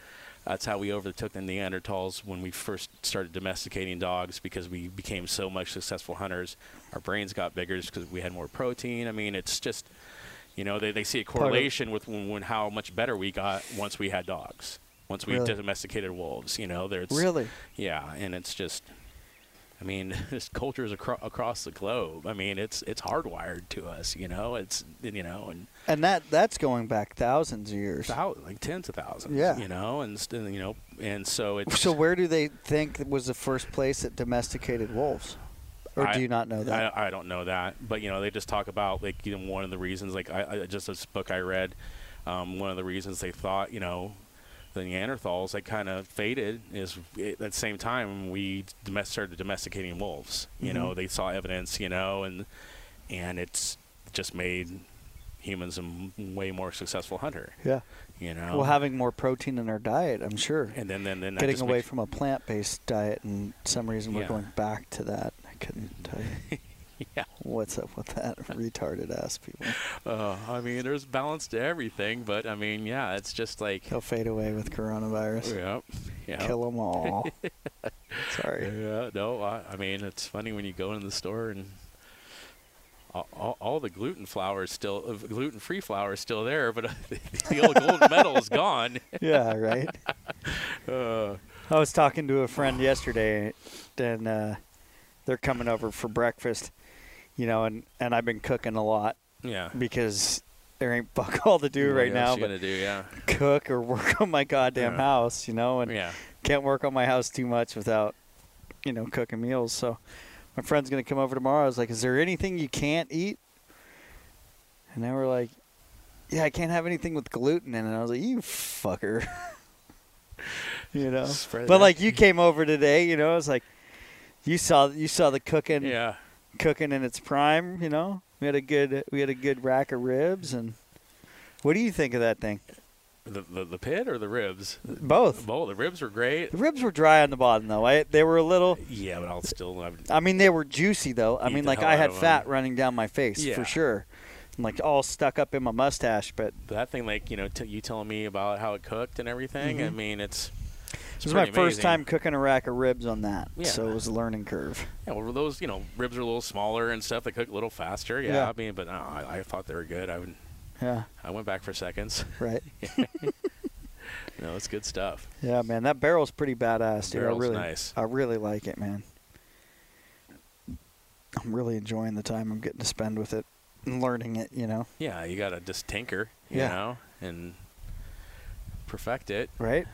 that's how we overtook the Neanderthals when we first started domesticating dogs because we became so much successful hunters. Our brains got bigger because we had more protein. I mean, it's just, you know, they, they see a correlation with when, when how much better we got once we had dogs, once we Really? domesticated wolves. You know, there's really? yeah, and it's just, I mean, [LAUGHS] this cultures acro- across the globe. I mean, it's it's hardwired to us. You know, it's you know, and And that that's going back thousands of years. thou- like tens of thousands. Yeah. you know, and you know, and so it's So where do they think was the first place that domesticated wolves? Or I- do you not know that? I, I don't know that, but you know, they just talk about like you know one of the reasons. Like I, I just this book I read, um, one of the reasons they thought you know the Neanderthals they kind of faded is at the same time we domest- started domesticating wolves. You know, Mhm. they saw evidence. You know, and and it's just made humans a m- way more successful hunter. yeah. You know, Well, having more protein in our diet, I'm sure. and then then then Getting away from a plant-based diet, and some reason we're Yeah. going back to that. I couldn't tell you [LAUGHS] [LAUGHS] yeah. what's up with that [LAUGHS] retarded ass people. Uh, I mean, there's balance to everything, but I mean, yeah, it's just like They'll fade away with coronavirus. yeah, yeah. Kill them all. [LAUGHS] Sorry. Yeah, no, I, I mean it's funny when you go in the store and all, all, all the gluten flour is still uh, gluten-free flour is still there, but uh, the old gold medal is gone. Yeah, right. Uh, I was talking to a friend yesterday, and uh, they're coming over for breakfast. You know, and and I've been cooking a lot yeah. because there ain't [LAUGHS] fuck all to do right now but gonna do? Yeah. cook or [LAUGHS] work on my goddamn Yeah. house. You know, and Yeah. can't work on my house too much without, you know, cooking meals. So my friend's gonna come over tomorrow. I was like, "Is there anything you can't eat?" And they were like, "Yeah, I can't have anything with gluten in it." I was like, "You fucker," [LAUGHS] you know. Spread But like you came over today, you know, I was like you saw you saw the cooking Yeah. Cooking in its prime. You know, we had a good we had a good rack of ribs and. What do you think of that thing? The, the the pit or the ribs? Both. Both. The ribs were great. The ribs were dry on the bottom though. I, they were a little. Yeah, but I'll still. I I mean, they were juicy though. I mean, like I had fat running down my face Yeah. for sure, like all stuck up in my mustache. But that thing, like you know, t- you telling me about how it cooked and everything. I Mhm. mean, it's. It's this was my pretty first time cooking a rack of ribs on that, Yeah. so it was a learning curve. Yeah, well, those you know ribs are a little smaller and stuff. They cook a little faster. Yeah, Yeah. I mean, but no, I, I thought they were good. I would, Yeah, I went back for seconds. [LAUGHS] right. [LAUGHS] no, it's good stuff. Yeah, man, that barrel's pretty badass, dude. Barrel's I really, nice. I really like it, man. I'm really enjoying the time I'm getting to spend with it and learning it. You know, Yeah, you gotta just tinker, you Yeah. know, and perfect it. right?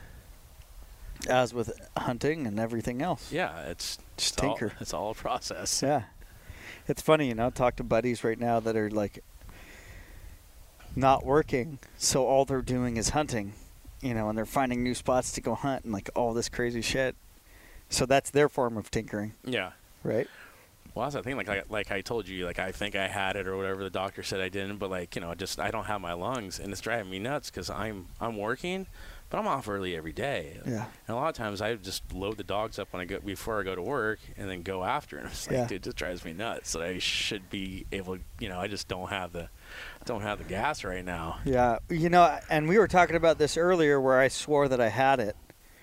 As with hunting and everything else. Yeah, it's Just it's all- tinker. it's all a process. Yeah. It's funny, you know, I talk to buddies right now that are like not working, so all they're doing is hunting, you know, and they're finding new spots to go hunt and like all this crazy shit. So that's their form of tinkering, Yeah. right? Well, that's the thing. Like, like, like I told you, like I think I had it or whatever. The doctor said I didn't, but like you know, just I don't have my lungs, and it's driving me nuts because I'm I'm working, but I'm off early every day. Yeah. And a lot of times I just load the dogs up when I go before I go to work, and then go after. And [LAUGHS] it's like, Yeah. dude, this drives me nuts. That I should be able, to, you know, I just don't have the, don't have the gas right now. Yeah. You know, and we were talking about this earlier where I swore that I had it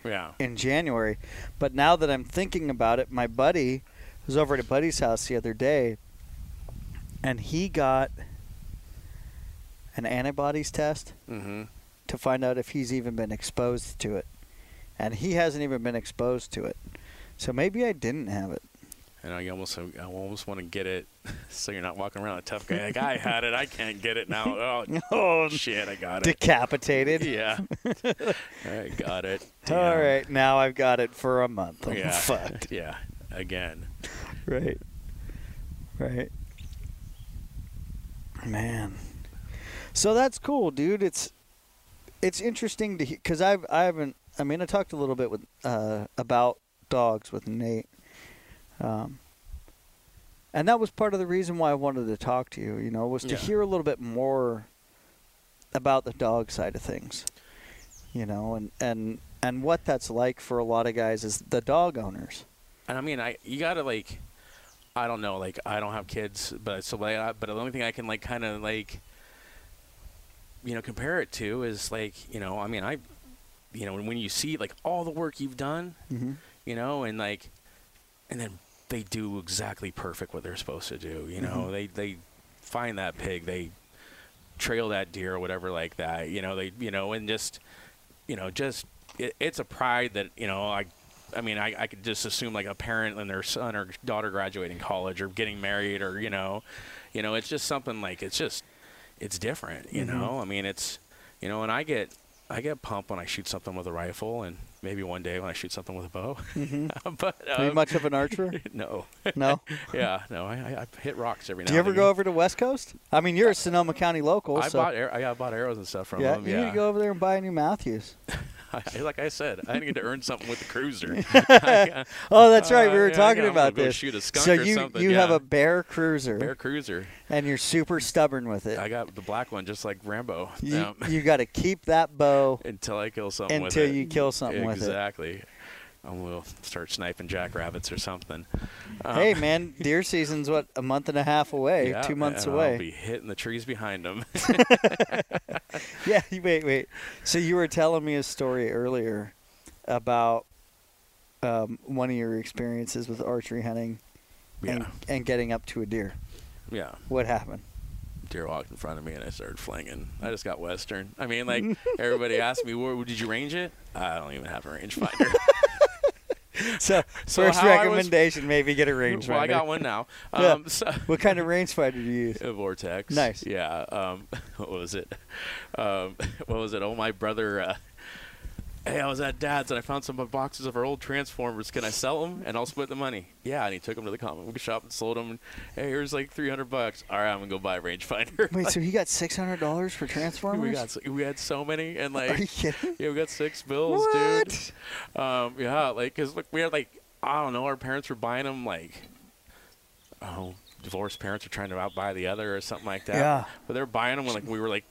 Yeah. in January, but now that I'm thinking about it, my buddy was over at a buddy's house the other day and he got an antibodies test. Mm-hmm. To find out if he's even been exposed to it. And he hasn't even been exposed to it. So maybe I didn't have it. And I almost, I almost want to get it, [LAUGHS] so you're not walking around a tough guy. Like I had it, I can't get it now. Oh [LAUGHS] Oh, shit, I got it. decapitated. [LAUGHS] Yeah. I got it. All Damn. right, now I've got it for a month. I'm Yeah. fucked. Yeah. Again. Right. Right. Man. So that's cool, dude. It's it's interesting to hear because I've I haven't. I mean, I talked a little bit with uh, about dogs with Nate, um, and that was part of the reason why I wanted to talk to you. You know, was to Yeah. hear a little bit more about the dog side of things. You know, and and and what that's like for a lot of guys is the dog owners. And I mean, I you gotta like, I don't know. Like I don't have kids, but so like, I, but the only thing I can like kind of like, you know, compare it to is like, you know, I mean, I, you know, when you see like all the work you've done, Mm-hmm. you know, and like, and then they do exactly perfect what they're supposed to do. You know, Mhm. they they find that pig, they trail that deer or whatever like that. You know, they you know, and just you know, just it, it's a pride that you know I. I mean, I, I could just assume like a parent and their son or daughter graduating college or getting married or you know, you know, it's just something like it's just it's different. You Mhm. know, I mean, it's you know, and I get I get pumped when I shoot something with a rifle and maybe one day when I shoot something with a bow. Mm-hmm. [LAUGHS] but Are you um, much of an archer? [LAUGHS] no, No. [LAUGHS] yeah, no, I, I, hit rocks every now. Do you ever go over to West Coast? I mean, you're a Sonoma County local, I so bought ar- I bought arrows and stuff from yeah, them. you Yeah, need to go over there and buy a new Mathews. [LAUGHS] I, like I said, I get to earn something with the cruiser. [LAUGHS] Oh, that's right. We Uh, [LAUGHS] were yeah, talking yeah, about this. Shoot a skunk So or you something. you yeah. have a Bear Cruiser, bear cruiser. and you're super stubborn with it. I got the black one, just like Rambo. you you got to keep that bow until I kill something with until you kill something with it. exactly. And we'll start sniping jackrabbits or something. Um, Hey man, deer season's what a month and a half away, yeah, two months and away. I'll be hitting the trees behind them. [LAUGHS] [LAUGHS] Yeah, wait, wait. So you were telling me a story earlier about um, one of your experiences with archery hunting yeah, and, and getting up to a deer. yeah. What happened? Deer walked in front of me and I started flinging. I just got western. I mean, like everybody asked me, "Where did you range it?" I don't even have a rangefinder. [LAUGHS] So, [LAUGHS] So first I was- recommendation, maybe get a rangefinder. well, I got one now. [LAUGHS] Yeah. Um, so, [LAUGHS] What kind of range finder do you use? A vortex. Nice. Yeah. Um, what was it? Um, what was it? Oh, my brother. Uh, hey, I was at Dad's and I found some boxes of our old Transformers. Can I sell them? And I'll split the money. Yeah. And he took them to the comic book shop and sold them. And, hey, here's like 300 bucks. All right, I'm gonna go buy a rangefinder. Wait, so [LAUGHS] he got six hundred dollars for Transformers? we got we had so many and like, Are you kidding? yeah we got six bills, What? dude. Um, yeah, like cause look we had like I don't know our parents were buying them like oh divorced parents were trying to outbuy the other or something like that. Yeah. But they were buying them when like we were like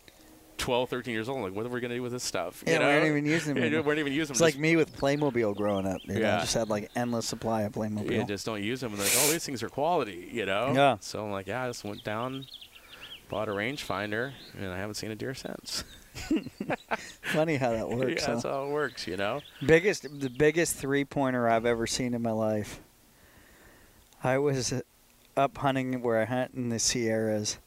12, 13 years old. Like, what are we gonna do with this stuff? Yeah, you we know? weren't even using [LAUGHS] them Yeah, we weren't even using them. It's like me with Playmobil growing up. You know, Yeah. I just had like endless supply of Playmobil. yeah, just don't use them. And they're like, oh, these things are quality, you know? Yeah. So I'm like, yeah, I just went down, bought a rangefinder, and I haven't seen a deer since. [LAUGHS] Funny how that [LAUGHS] works. yeah, huh? that's how it works, you know? Biggest, the biggest three pointer I've ever seen in my life. I was up hunting where I hunt in the Sierras,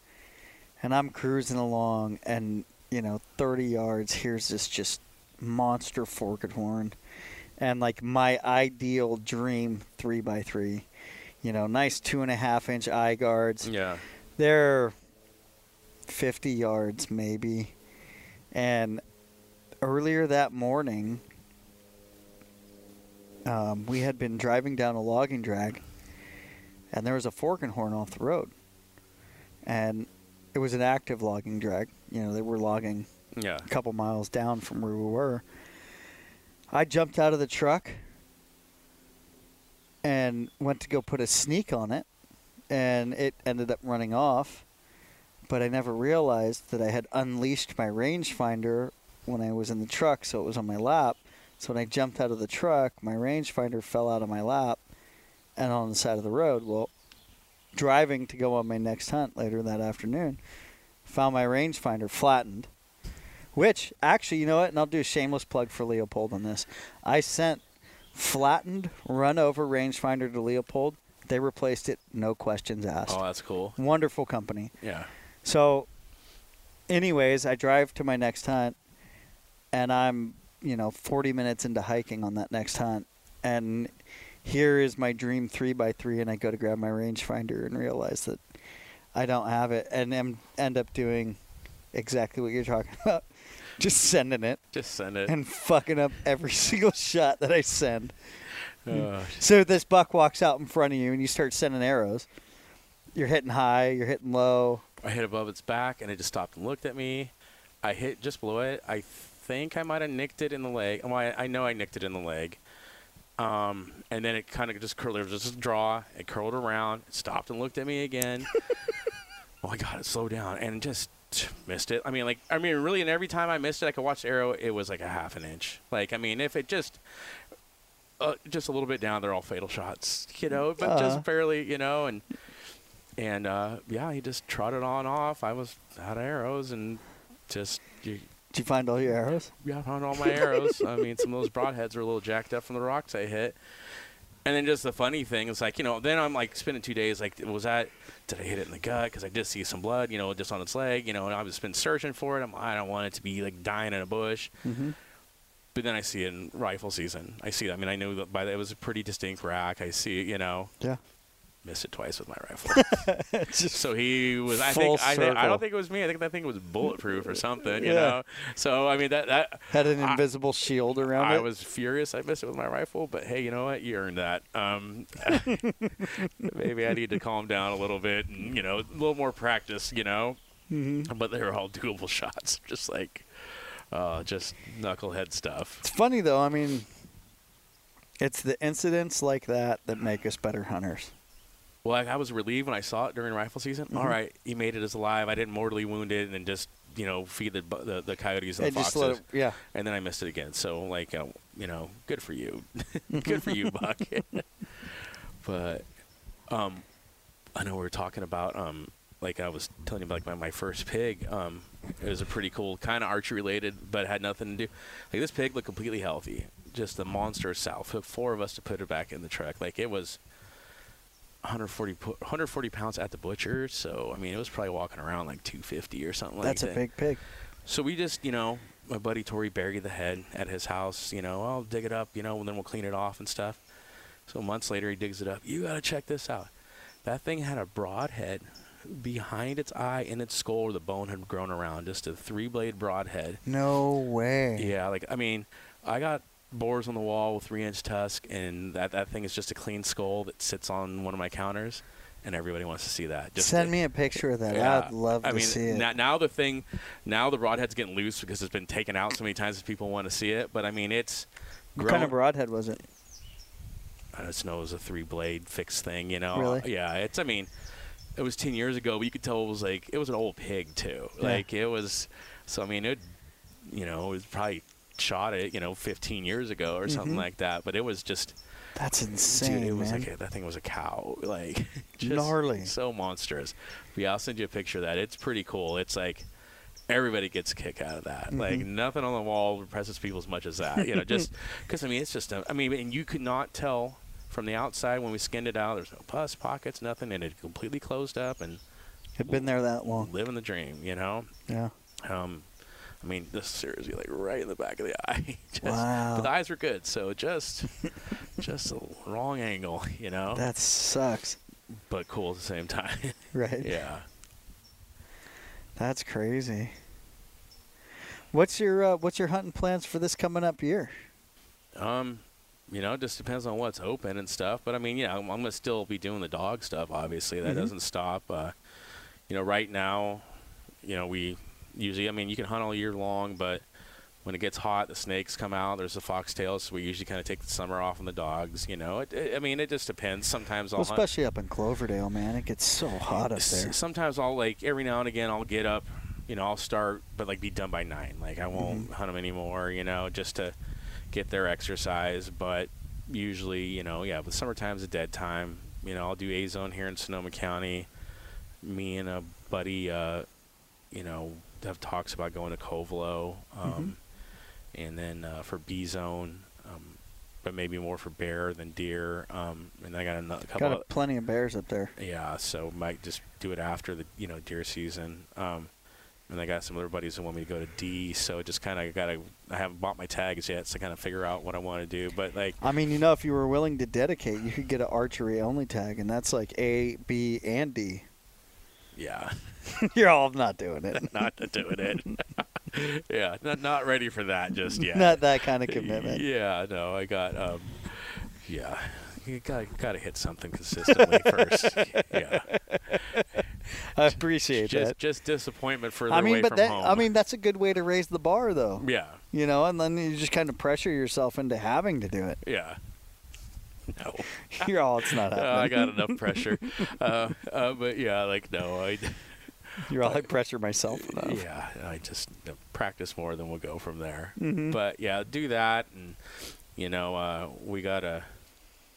and I'm cruising along, and you know, 30 yards. Here's this just monster forked horn, and like my ideal dream three by three. You know, nice two and a half inch eye guards. Yeah. They're 50 yards maybe. And earlier that morning, um, we had been driving down a logging drag, and there was a forking horn off the road. And it was an active logging drag. You know, they were logging Yeah. a couple miles down from where we were. I jumped out of the truck and went to go put a sneak on it, and it ended up running off. But I never realized that I had unleashed my rangefinder when I was in the truck, so it was on my lap. So when I jumped out of the truck, my rangefinder fell out of my lap and on the side of the road. Well, driving to go on my next hunt later that afternoon, found my rangefinder flattened. Which actually, you know what? And I'll do a shameless plug for Leupold on this. I sent flattened, run over rangefinder to Leupold. They replaced it, no questions asked. Oh, that's cool. Wonderful company. Yeah. So, anyways, I drive to my next hunt, and I'm, you know, 40 minutes into hiking on that next hunt, and here is my dream three by three, and I go to grab my rangefinder and realize that I don't have it, and am, end up doing exactly what you're talking [LAUGHS] about, just sending it Just send it. and fucking up every [LAUGHS] single shot that I send. Uh, So this buck walks out in front of you, and you start sending arrows. You're hitting high, you're hitting low. I hit above its back, and it just stopped and looked at me. I hit just below it. I think I might have nicked it in the leg. Well, I, I know I nicked it in the leg. Um, and then it kind of just curled. There was just a draw. It curled around. It stopped and looked at me again. [LAUGHS] oh my god! It slowed down and just missed it. I mean, like, I mean, really, and every time I missed it, I could watch the arrow. It was like a half an inch. Like, I mean, if it just, uh, just a little bit down, they're all fatal shots, you know, but Uh-huh. just barely, you know, and and uh, yeah, he just trotted on off. I was out of arrows and just you, Did you find all your arrows? yeah, I found all my arrows. I mean, some of those broadheads are a little jacked up from the rocks I hit. And then just the funny thing is like, you know, then I'm like spending two days, like, was that, did I hit it in the gut? Because I did see some blood, you know, just on its leg, you know, and I've just been searching for it. I'm, I don't want it to be like dying in a bush. Mm-hmm. But then I see it in rifle season. I see that. I mean, I knew that by that it was a pretty distinct rack. I see, it, you know, Yeah. Missed it twice with my rifle. [LAUGHS] So he was. I think. I, I don't think it was me. I think that thing was bulletproof or something. You Yeah. know. So I mean that that had an I- invisible shield around I it. I was furious. I missed it with my rifle, but hey, you know what? You earned that. Um, [LAUGHS] maybe I need to calm down a little bit and you know a little more practice. You know, mm-hmm. but they were all doable [LAUGHS] shots, just like uh, just knucklehead stuff. It's funny though. I mean, it's the incidents like that that make us better hunters. Well, I, I was relieved when I saw it during rifle season. Mhm. All right, he made it as alive. I didn't mortally wound it, and then just you know feed the the, the coyotes and And the foxes. it, yeah. and then I missed it again. So like, uh, you know, good for you, [LAUGHS] [LAUGHS] good for you, Buck. [LAUGHS] but um, I know we were talking about um, like I was telling you about like my, my first pig. Um, it was a pretty cool kind of archery related, but had nothing to do. Like this pig looked completely healthy, just a monster itself. Took four of us to put it back in the truck. Like it was. 140 140 pounds at the butcher, so I mean it was probably walking around like 250 or something That's like that. That's a big pig. So we just, you know, my buddy Tori buried the head at his house. You know, I'll dig it up, you know, and then we'll clean it off and stuff. So months later, he digs it up. You got to check this out. That thing had a broadhead behind its eye and its skull where the bone had grown around. Just a three blade broadhead. No way. Yeah, like, I mean, I got boars on the wall with three inch tusk, and that, that thing is just a clean skull that sits on one of my counters. And everybody wants to see that. Just Send to- me a picture of that. yeah. I'd love I to mean, see it. Now, now the thing, now the broadhead's getting loose because it's been taken out so many times that people want to see it. But I mean, it's what grown. kind of broadhead was it? I just know it was a three blade fixed thing. You know. Really? Yeah. It's. I mean, it was ten years ago, but you could tell it was like it was an old pig too. Yeah. Like it was. So I mean, it. You know, it was probably shot it. You know, 15 years ago or something Mhm. like that. But it was just. That's insane, Dude, it was man. like a, that thing was a cow, [LAUGHS] like just Gnarly. so monstrous. But yeah, I'll send you a picture of that. It's pretty cool. It's like everybody gets a kick out of that. Like Mhm. nothing on the wall impresses people as much as that. You know, just [LAUGHS] because I mean, it's just. A, I mean, and you could not tell from the outside when we skinned it out. There's no pus pockets, nothing, and it completely closed up and Had been there that long. living the dream. You know. Yeah. Um, I mean, this seriously like right in the back of the eye. [LAUGHS] just, Wow. But the eyes were good, so just [LAUGHS] just a wrong angle, you know. That sucks. but cool at the same time. [LAUGHS] Right. yeah. That's crazy. What's your uh, what's your hunting plans for this coming up year? Um, you know, it just depends on what's open and stuff. But I mean, yeah, I'm, I'm gonna still be doing the dog stuff. Obviously, that Mhm. doesn't stop. Uh, you know, right now, you know, we usually, I mean, you can hunt all year long, but when it gets hot, the snakes come out. There's the foxtails, so we usually kind of take the summer off on the dogs. You know, it, it, I mean, it just depends. Sometimes I'll Well, hunt. especially up in Cloverdale, man. It gets so hot up there. Sometimes I'll like every now and again I'll get up, you know, I'll start, but like be done by nine. Like I won't Mhm. hunt them anymore, you know, just to get their exercise. But usually, you know, yeah, but summertime's a dead time. You know, I'll do A zone here in Sonoma County. Me and a buddy, uh, you know, have talks about going to Covelo, um, and then uh, for B zone. Um, but maybe more for bear than deer. Um, and I got another couple. Got of, plenty of bears up there. yeah, so might just do it after the you know deer season. Um, and I got some other buddies who want me to go to D, so just kind of got to. I haven't bought my tags yet, so I kind of figure out what I want to do. But like, I mean, you know, if you were willing to dedicate, you could get an archery only tag, and that's like A, B, and D. yeah, [LAUGHS] You're all not doing it. [LAUGHS] not doing it. [LAUGHS] yeah, not not ready for that just yet. Not that kind of commitment. Yeah, no, I got. Um, yeah, you got got to hit something consistently first. Yeah, I appreciate just that. just disappointment further I mean, away but from that home. I mean that's a good way to raise the bar, though. yeah, You know, and then you just kind of pressure yourself into having to do it. yeah. No. You're all, it's not Uh, happening. I got enough pressure. uh, uh, but yeah, like no, I [LAUGHS] You're all, I pressure myself enough. yeah, I just practice more, then we'll go from there. Mhm. But yeah, do that, and you know, uh, we got a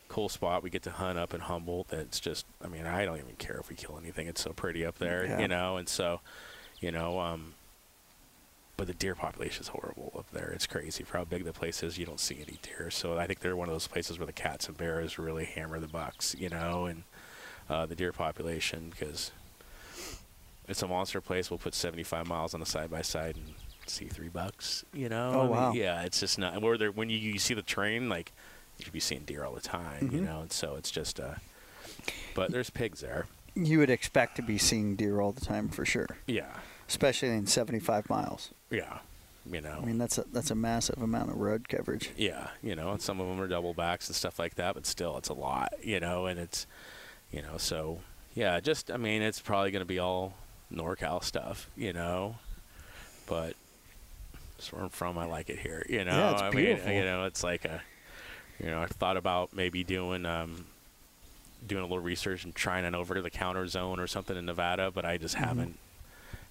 cool spot we get to hunt up in Humboldt. That's just, I mean, I don't even care if we kill anything. It's so pretty up there, Yeah. you know, and so, you know, um, but the deer population is horrible up there. It's crazy for how big the place is. You don't see any deer, so I think they're one of those places where the cats and bears really hammer the bucks, you know, and uh, the deer population because it's a monster place. We'll put 75 miles on a side by side and see three bucks, you know. Oh, I mean. Yeah, it's just not. Where there when you, you see the train, like you should be seeing deer all the time, you Mhm. know. And so it's just. Uh, but there's pigs there. You would expect to be seeing deer all the time for sure, Yeah, especially in 75 miles. yeah, you know. I mean, that's a that's a massive amount of road coverage. Yeah, you know, and some of them are double backs and stuff like that, but still, it's a lot, you know, and it's, you know, so yeah, just I mean, it's probably going to be all NorCal stuff, you know, but that's where I'm from. I like it here, you know. Yeah, it's I beautiful. mean, you know, it's like a, you know, I thought about maybe doing um, doing a little research and trying it over to the counter zone or something in Nevada, but I just Mhm. haven't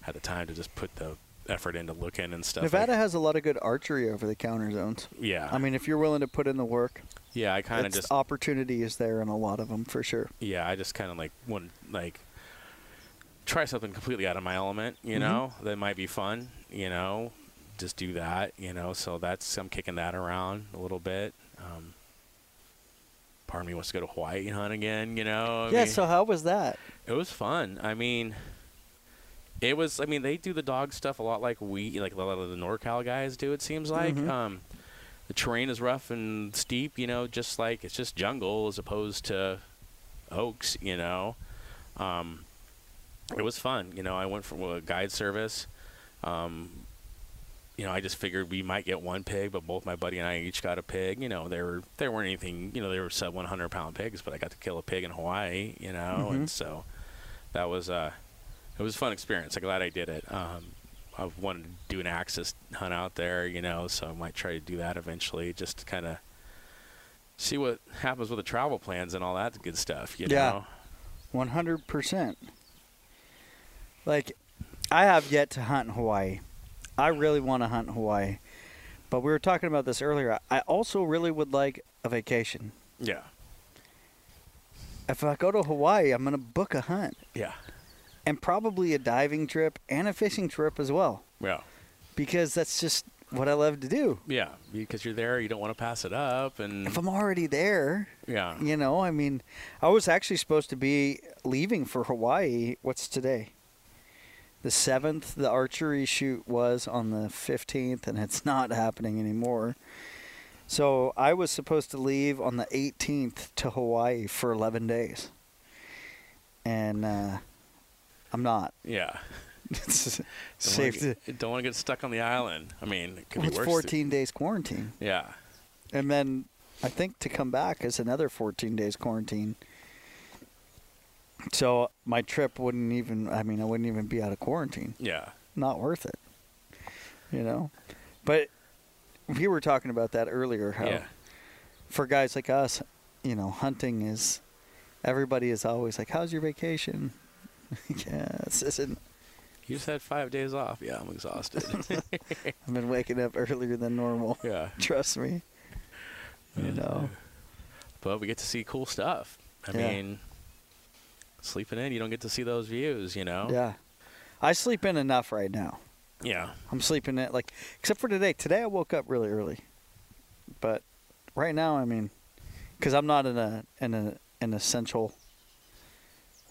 had the time to just put the effort into looking and stuff. like- Nevada has a lot of good archery over the counter zones. yeah, I mean, if you're willing to put in the work, yeah, I kind of just opportunity is there in a lot of them for sure. yeah, I just kind of like want like try something completely out of my element, you Mhm. know, that might be fun, you know, just do that, you know. So that's I'm kicking that around a little bit. Um, part of me wants to go to Hawaii and hunt again, you know. I yeah. mean, So how was that? it was fun. I mean, it was. I mean, they do the dog stuff a lot like we, like a lot of the NorCal guys do. It seems like. Mhm. Um, the terrain is rough and steep, you know, just like it's just jungle as opposed to oaks, you know. Um, it was fun, you know. I went from a guide service. Um, you know, I just figured we might get one pig, but both my buddy and I each got a pig. You know, there were they weren't anything. You know, they were sub 100 pound pigs, but I got to kill a pig in Hawaii. You know, Mhm. and so that was uh, it was a fun experience. I'm glad I did it. Um, I've wanted to do an axis hunt out there, you know, so I might try to do that eventually, just to kind of see what happens with the travel plans and all that good stuff. You Yeah. know, One hundred percent. Like, I have yet to hunt in Hawaii. I really want to hunt in Hawaii, but we were talking about this earlier. I also really would like a vacation. yeah, If I go to Hawaii, I'm gonna book a hunt yeah, and probably a diving trip and a fishing trip as well, yeah, because that's just what I love to do. yeah. Because you're there, you don't want to pass it up, and If I'm already there, yeah, You know, I mean, I was actually supposed to be leaving for Hawaii. What's today? The 7th. The archery shoot was on the 15th, and it's [LAUGHS] not happening anymore. So I was supposed to leave on the 18th to Hawaii for 11 days. And uh, I'm not. [LAUGHS] yeah. It's [LAUGHS] Don't safe wanna to. get, don't want to get stuck on the island. I mean, it could Well, be it's worse. 14 days quarantine. Yeah, And then I think to come back is another 14 days quarantine. So my trip wouldn't even, I mean, I wouldn't even be out of quarantine. yeah, Not worth it. You know? But we were talking about that earlier how yeah, for guys like us, you know, hunting is, everybody is always like, how's your vacation? [LAUGHS] yeah, this isn't, You just had five days off. Yeah, I'm exhausted. [LAUGHS] I've been waking up earlier than normal. yeah, Trust me. You uh, know? but we get to see cool stuff. I Yeah. mean, sleeping in, you don't get to see those views. You know. Yeah. I sleep in enough right now. Yeah. I'm sleeping at like, except for today. Today I woke up really early, but right now, I mean, because I'm not in a in a an essential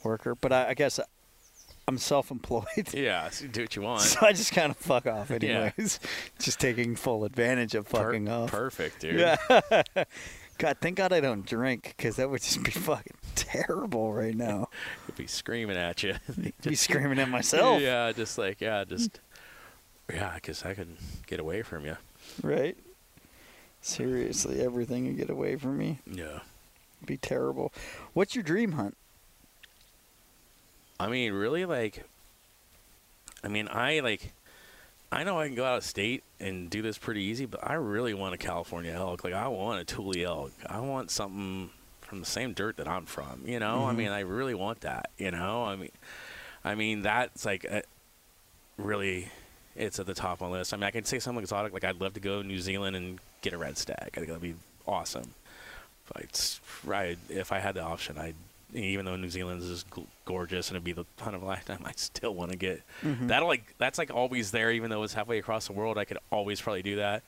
worker, but I, I guess I'm self-employed, [LAUGHS] Yeah. So do what you want. so I just kind of fuck off Yeah. anyways. [LAUGHS] just taking full advantage of Per- fucking off. Perfect, dude. Yeah. [LAUGHS] God, thank God I don't drink because that would just be fucking [LAUGHS] terrible right now. Could be screaming at you. [LAUGHS] be screaming at myself. [LAUGHS] Yeah, just like yeah, just yeah, because I could get away from you. Right? Seriously, everything would get away from me. Yeah. be terrible. What's your dream hunt? I mean, really, like, I mean, I like, I know I can go out of state and do this pretty easy, but I really want a California elk. Like, I want a Tule elk. I want something from the same dirt that I'm from. You know, I Mhm. mean, I really want that. You know, I mean, I mean that's like a, really, it's at the top of my list. I mean, I can say something exotic. Like, I'd love to go to New Zealand and get a red stag. I think that'd be awesome. But it's, right, if I had the option, I'd even though New Zealand is g- gorgeous and it'd be the ton of a lifetime, [LAUGHS] I still want to get Mhm. that'll like that's like always there, even though it's halfway across the world. I could always probably do that.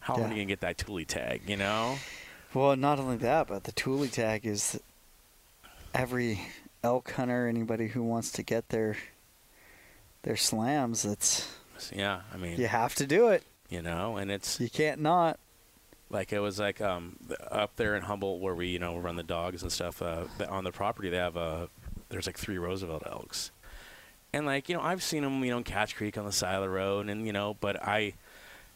How am I gonna get that Tule tag? You know? Well, not only that, but the Tule tag is every elk hunter, anybody who wants to get their their slams. It's Yeah, I mean, you have to do it. you know, and it's You can't not. like it was like um up there in Humboldt where we you know run the dogs and stuff. Uh, on the property they have uh there's like three Roosevelt elks, and like you know I've seen them you know in Catch Creek on the side of the road, and you know but I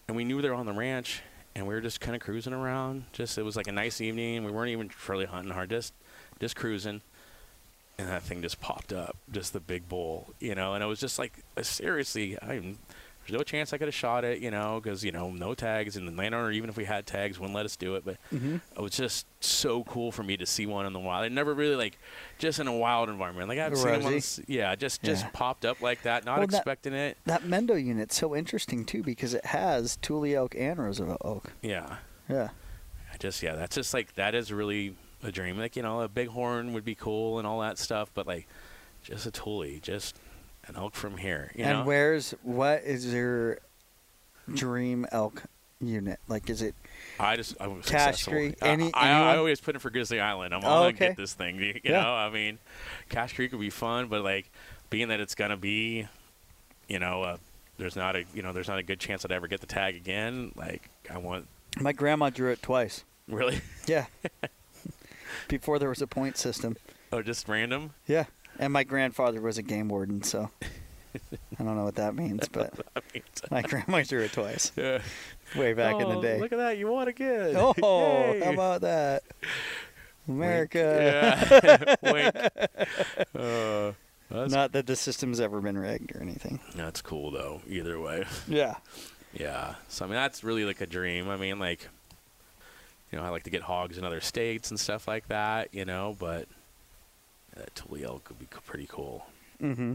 and we knew they were on the ranch, and we were just kind of cruising around. Just it was like a nice evening. We weren't even really hunting hard, just just cruising. And that thing just popped up, just the big bull, you know. And it was just like, seriously, I there's no chance I could have shot it, you know, because you know no tags, and the landowner, even if we had tags, wouldn't let us do it. But Mm-hmm. it was just so cool for me to see one in the wild. I never really like just in a wild environment. Like I've seen them, on yeah, just just Yeah. popped up like that, not Well, that- expecting it. That Mendo unit's so interesting too because it has Tule elk and Roosevelt elk. Yeah, Yeah. I just yeah, that's just like that is really a dream. Like you know, a bighorn would be cool and all that stuff, but like just a Tule, just an elk from here. You and know? where's what is your dream elk unit? Like, is it? I just I successful. Creek, I- any- I, I, anyone? always put it for Grizzly Island. I'm Oh, all okay. gonna get this thing. You, you Yeah. know, I mean, Cache Creek would be fun, but like being that it's gonna be, you know, uh, there's not a you know there's not a good chance I'd ever get the tag again. Like I want My grandma drew it twice. really Yeah. [LAUGHS] Before there was a point system. oh just random. Yeah. And my grandfather was a game warden, so [LAUGHS] I don't know what that means, [LAUGHS] but I mean, it's- my grandma threw it twice, [LAUGHS] yeah. way back in the Oh, day. Look at that! You won again. Oh, Yay. how about that? Wink. America. Yeah. Wink. Uh, Not that the system's ever been rigged or anything. that's cool though. Either way. Yeah. Yeah. So I mean, that's really like a dream. I mean, like, you know, I like to get hogs in other states and stuff like that. You know, but that Tule elk would be pretty cool. Mm-hmm.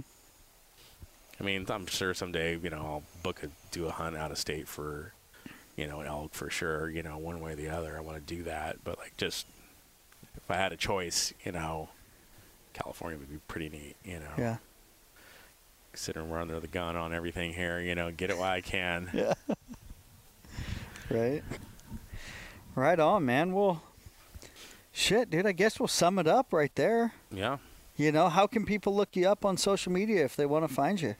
I mean, I'm sure someday, you know, I'll book a do a hunt out of state for, you know, an elk for sure. You know, one way or the other, I want to do that. But like, just if I had a choice, you know, California would be pretty neat. You know, Yeah. considering we're under the gun on everything here. You know, get it while I can. [LAUGHS] Yeah. right. Right on, man. Well, shit, dude. I guess we'll sum it up right there. Yeah. You know, how can people look you up on social media if they want to find you?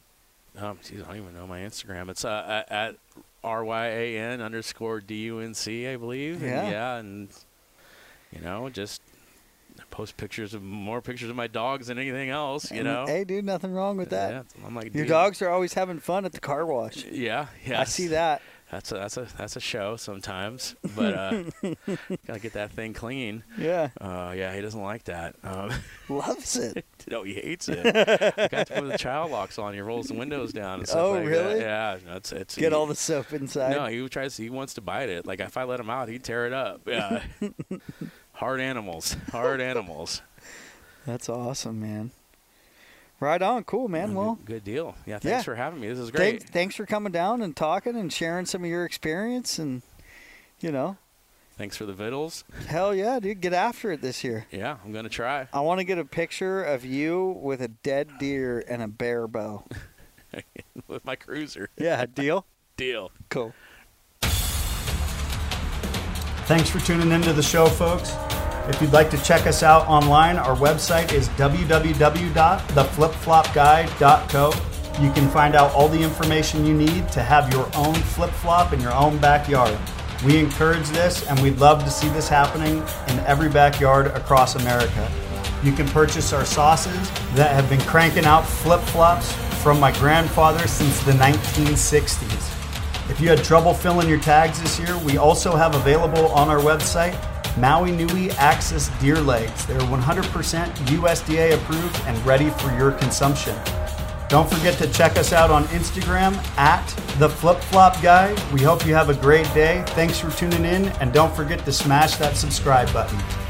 Um, geez, I don't even know my Instagram. It's uh, at, at R Y A N underscore D U N C, I believe. And Yeah. yeah, and you know, just post pictures of more pictures of my dogs than anything else. You And, know. Hey, dude, nothing wrong with that. Yeah, I'm like, Your dude, dogs are always having fun at the car wash. Yeah, yeah. I see that. That's a that's a that's a show sometimes, but uh, [LAUGHS] gotta get that thing clean. Yeah. Uh, yeah, he doesn't like that. Um, [LAUGHS] Loves it. [LAUGHS] no, he hates it. Got to put the child locks on. He rolls the windows down and stuff Oh, like really? that. Yeah, it's it's Get he- all the soap inside. No, he tries. He wants to bite it. Like if I let him out, he'd tear it up. Yeah. Hard animals. Hard animals. That's awesome, man. Right on. Cool, man. Well, good deal. Yeah. Thanks Yeah. for having me. This is great. thanks, thanks for coming down and talking and sharing some of your experience and, you know, Thanks for the vittles. hell yeah, dude, get after it this year. Yeah, I'm gonna try. I want to get a picture of you with a dead deer and a bear bow. [LAUGHS] with my cruiser. Yeah, deal. [LAUGHS] Deal. Cool. Thanks for tuning into the show, folks. If you'd like to check us out online, our website is www.theflipflopguide.co. You can find out all the information you need to have your own flip flop in your own backyard. We encourage this and we'd love to see this happening in every backyard across America. You can purchase our sauces that have been cranking out flip flops from my grandfather since the 1960s. If you had trouble filling your tags this year, we also have available on our website Maui Nui Axis deer legs. They're 100% USDA approved and ready for your consumption. Don't forget to check us out on Instagram at the Flip Flop Guy. We hope you have a great day. Thanks for tuning in, and don't forget to smash that subscribe button.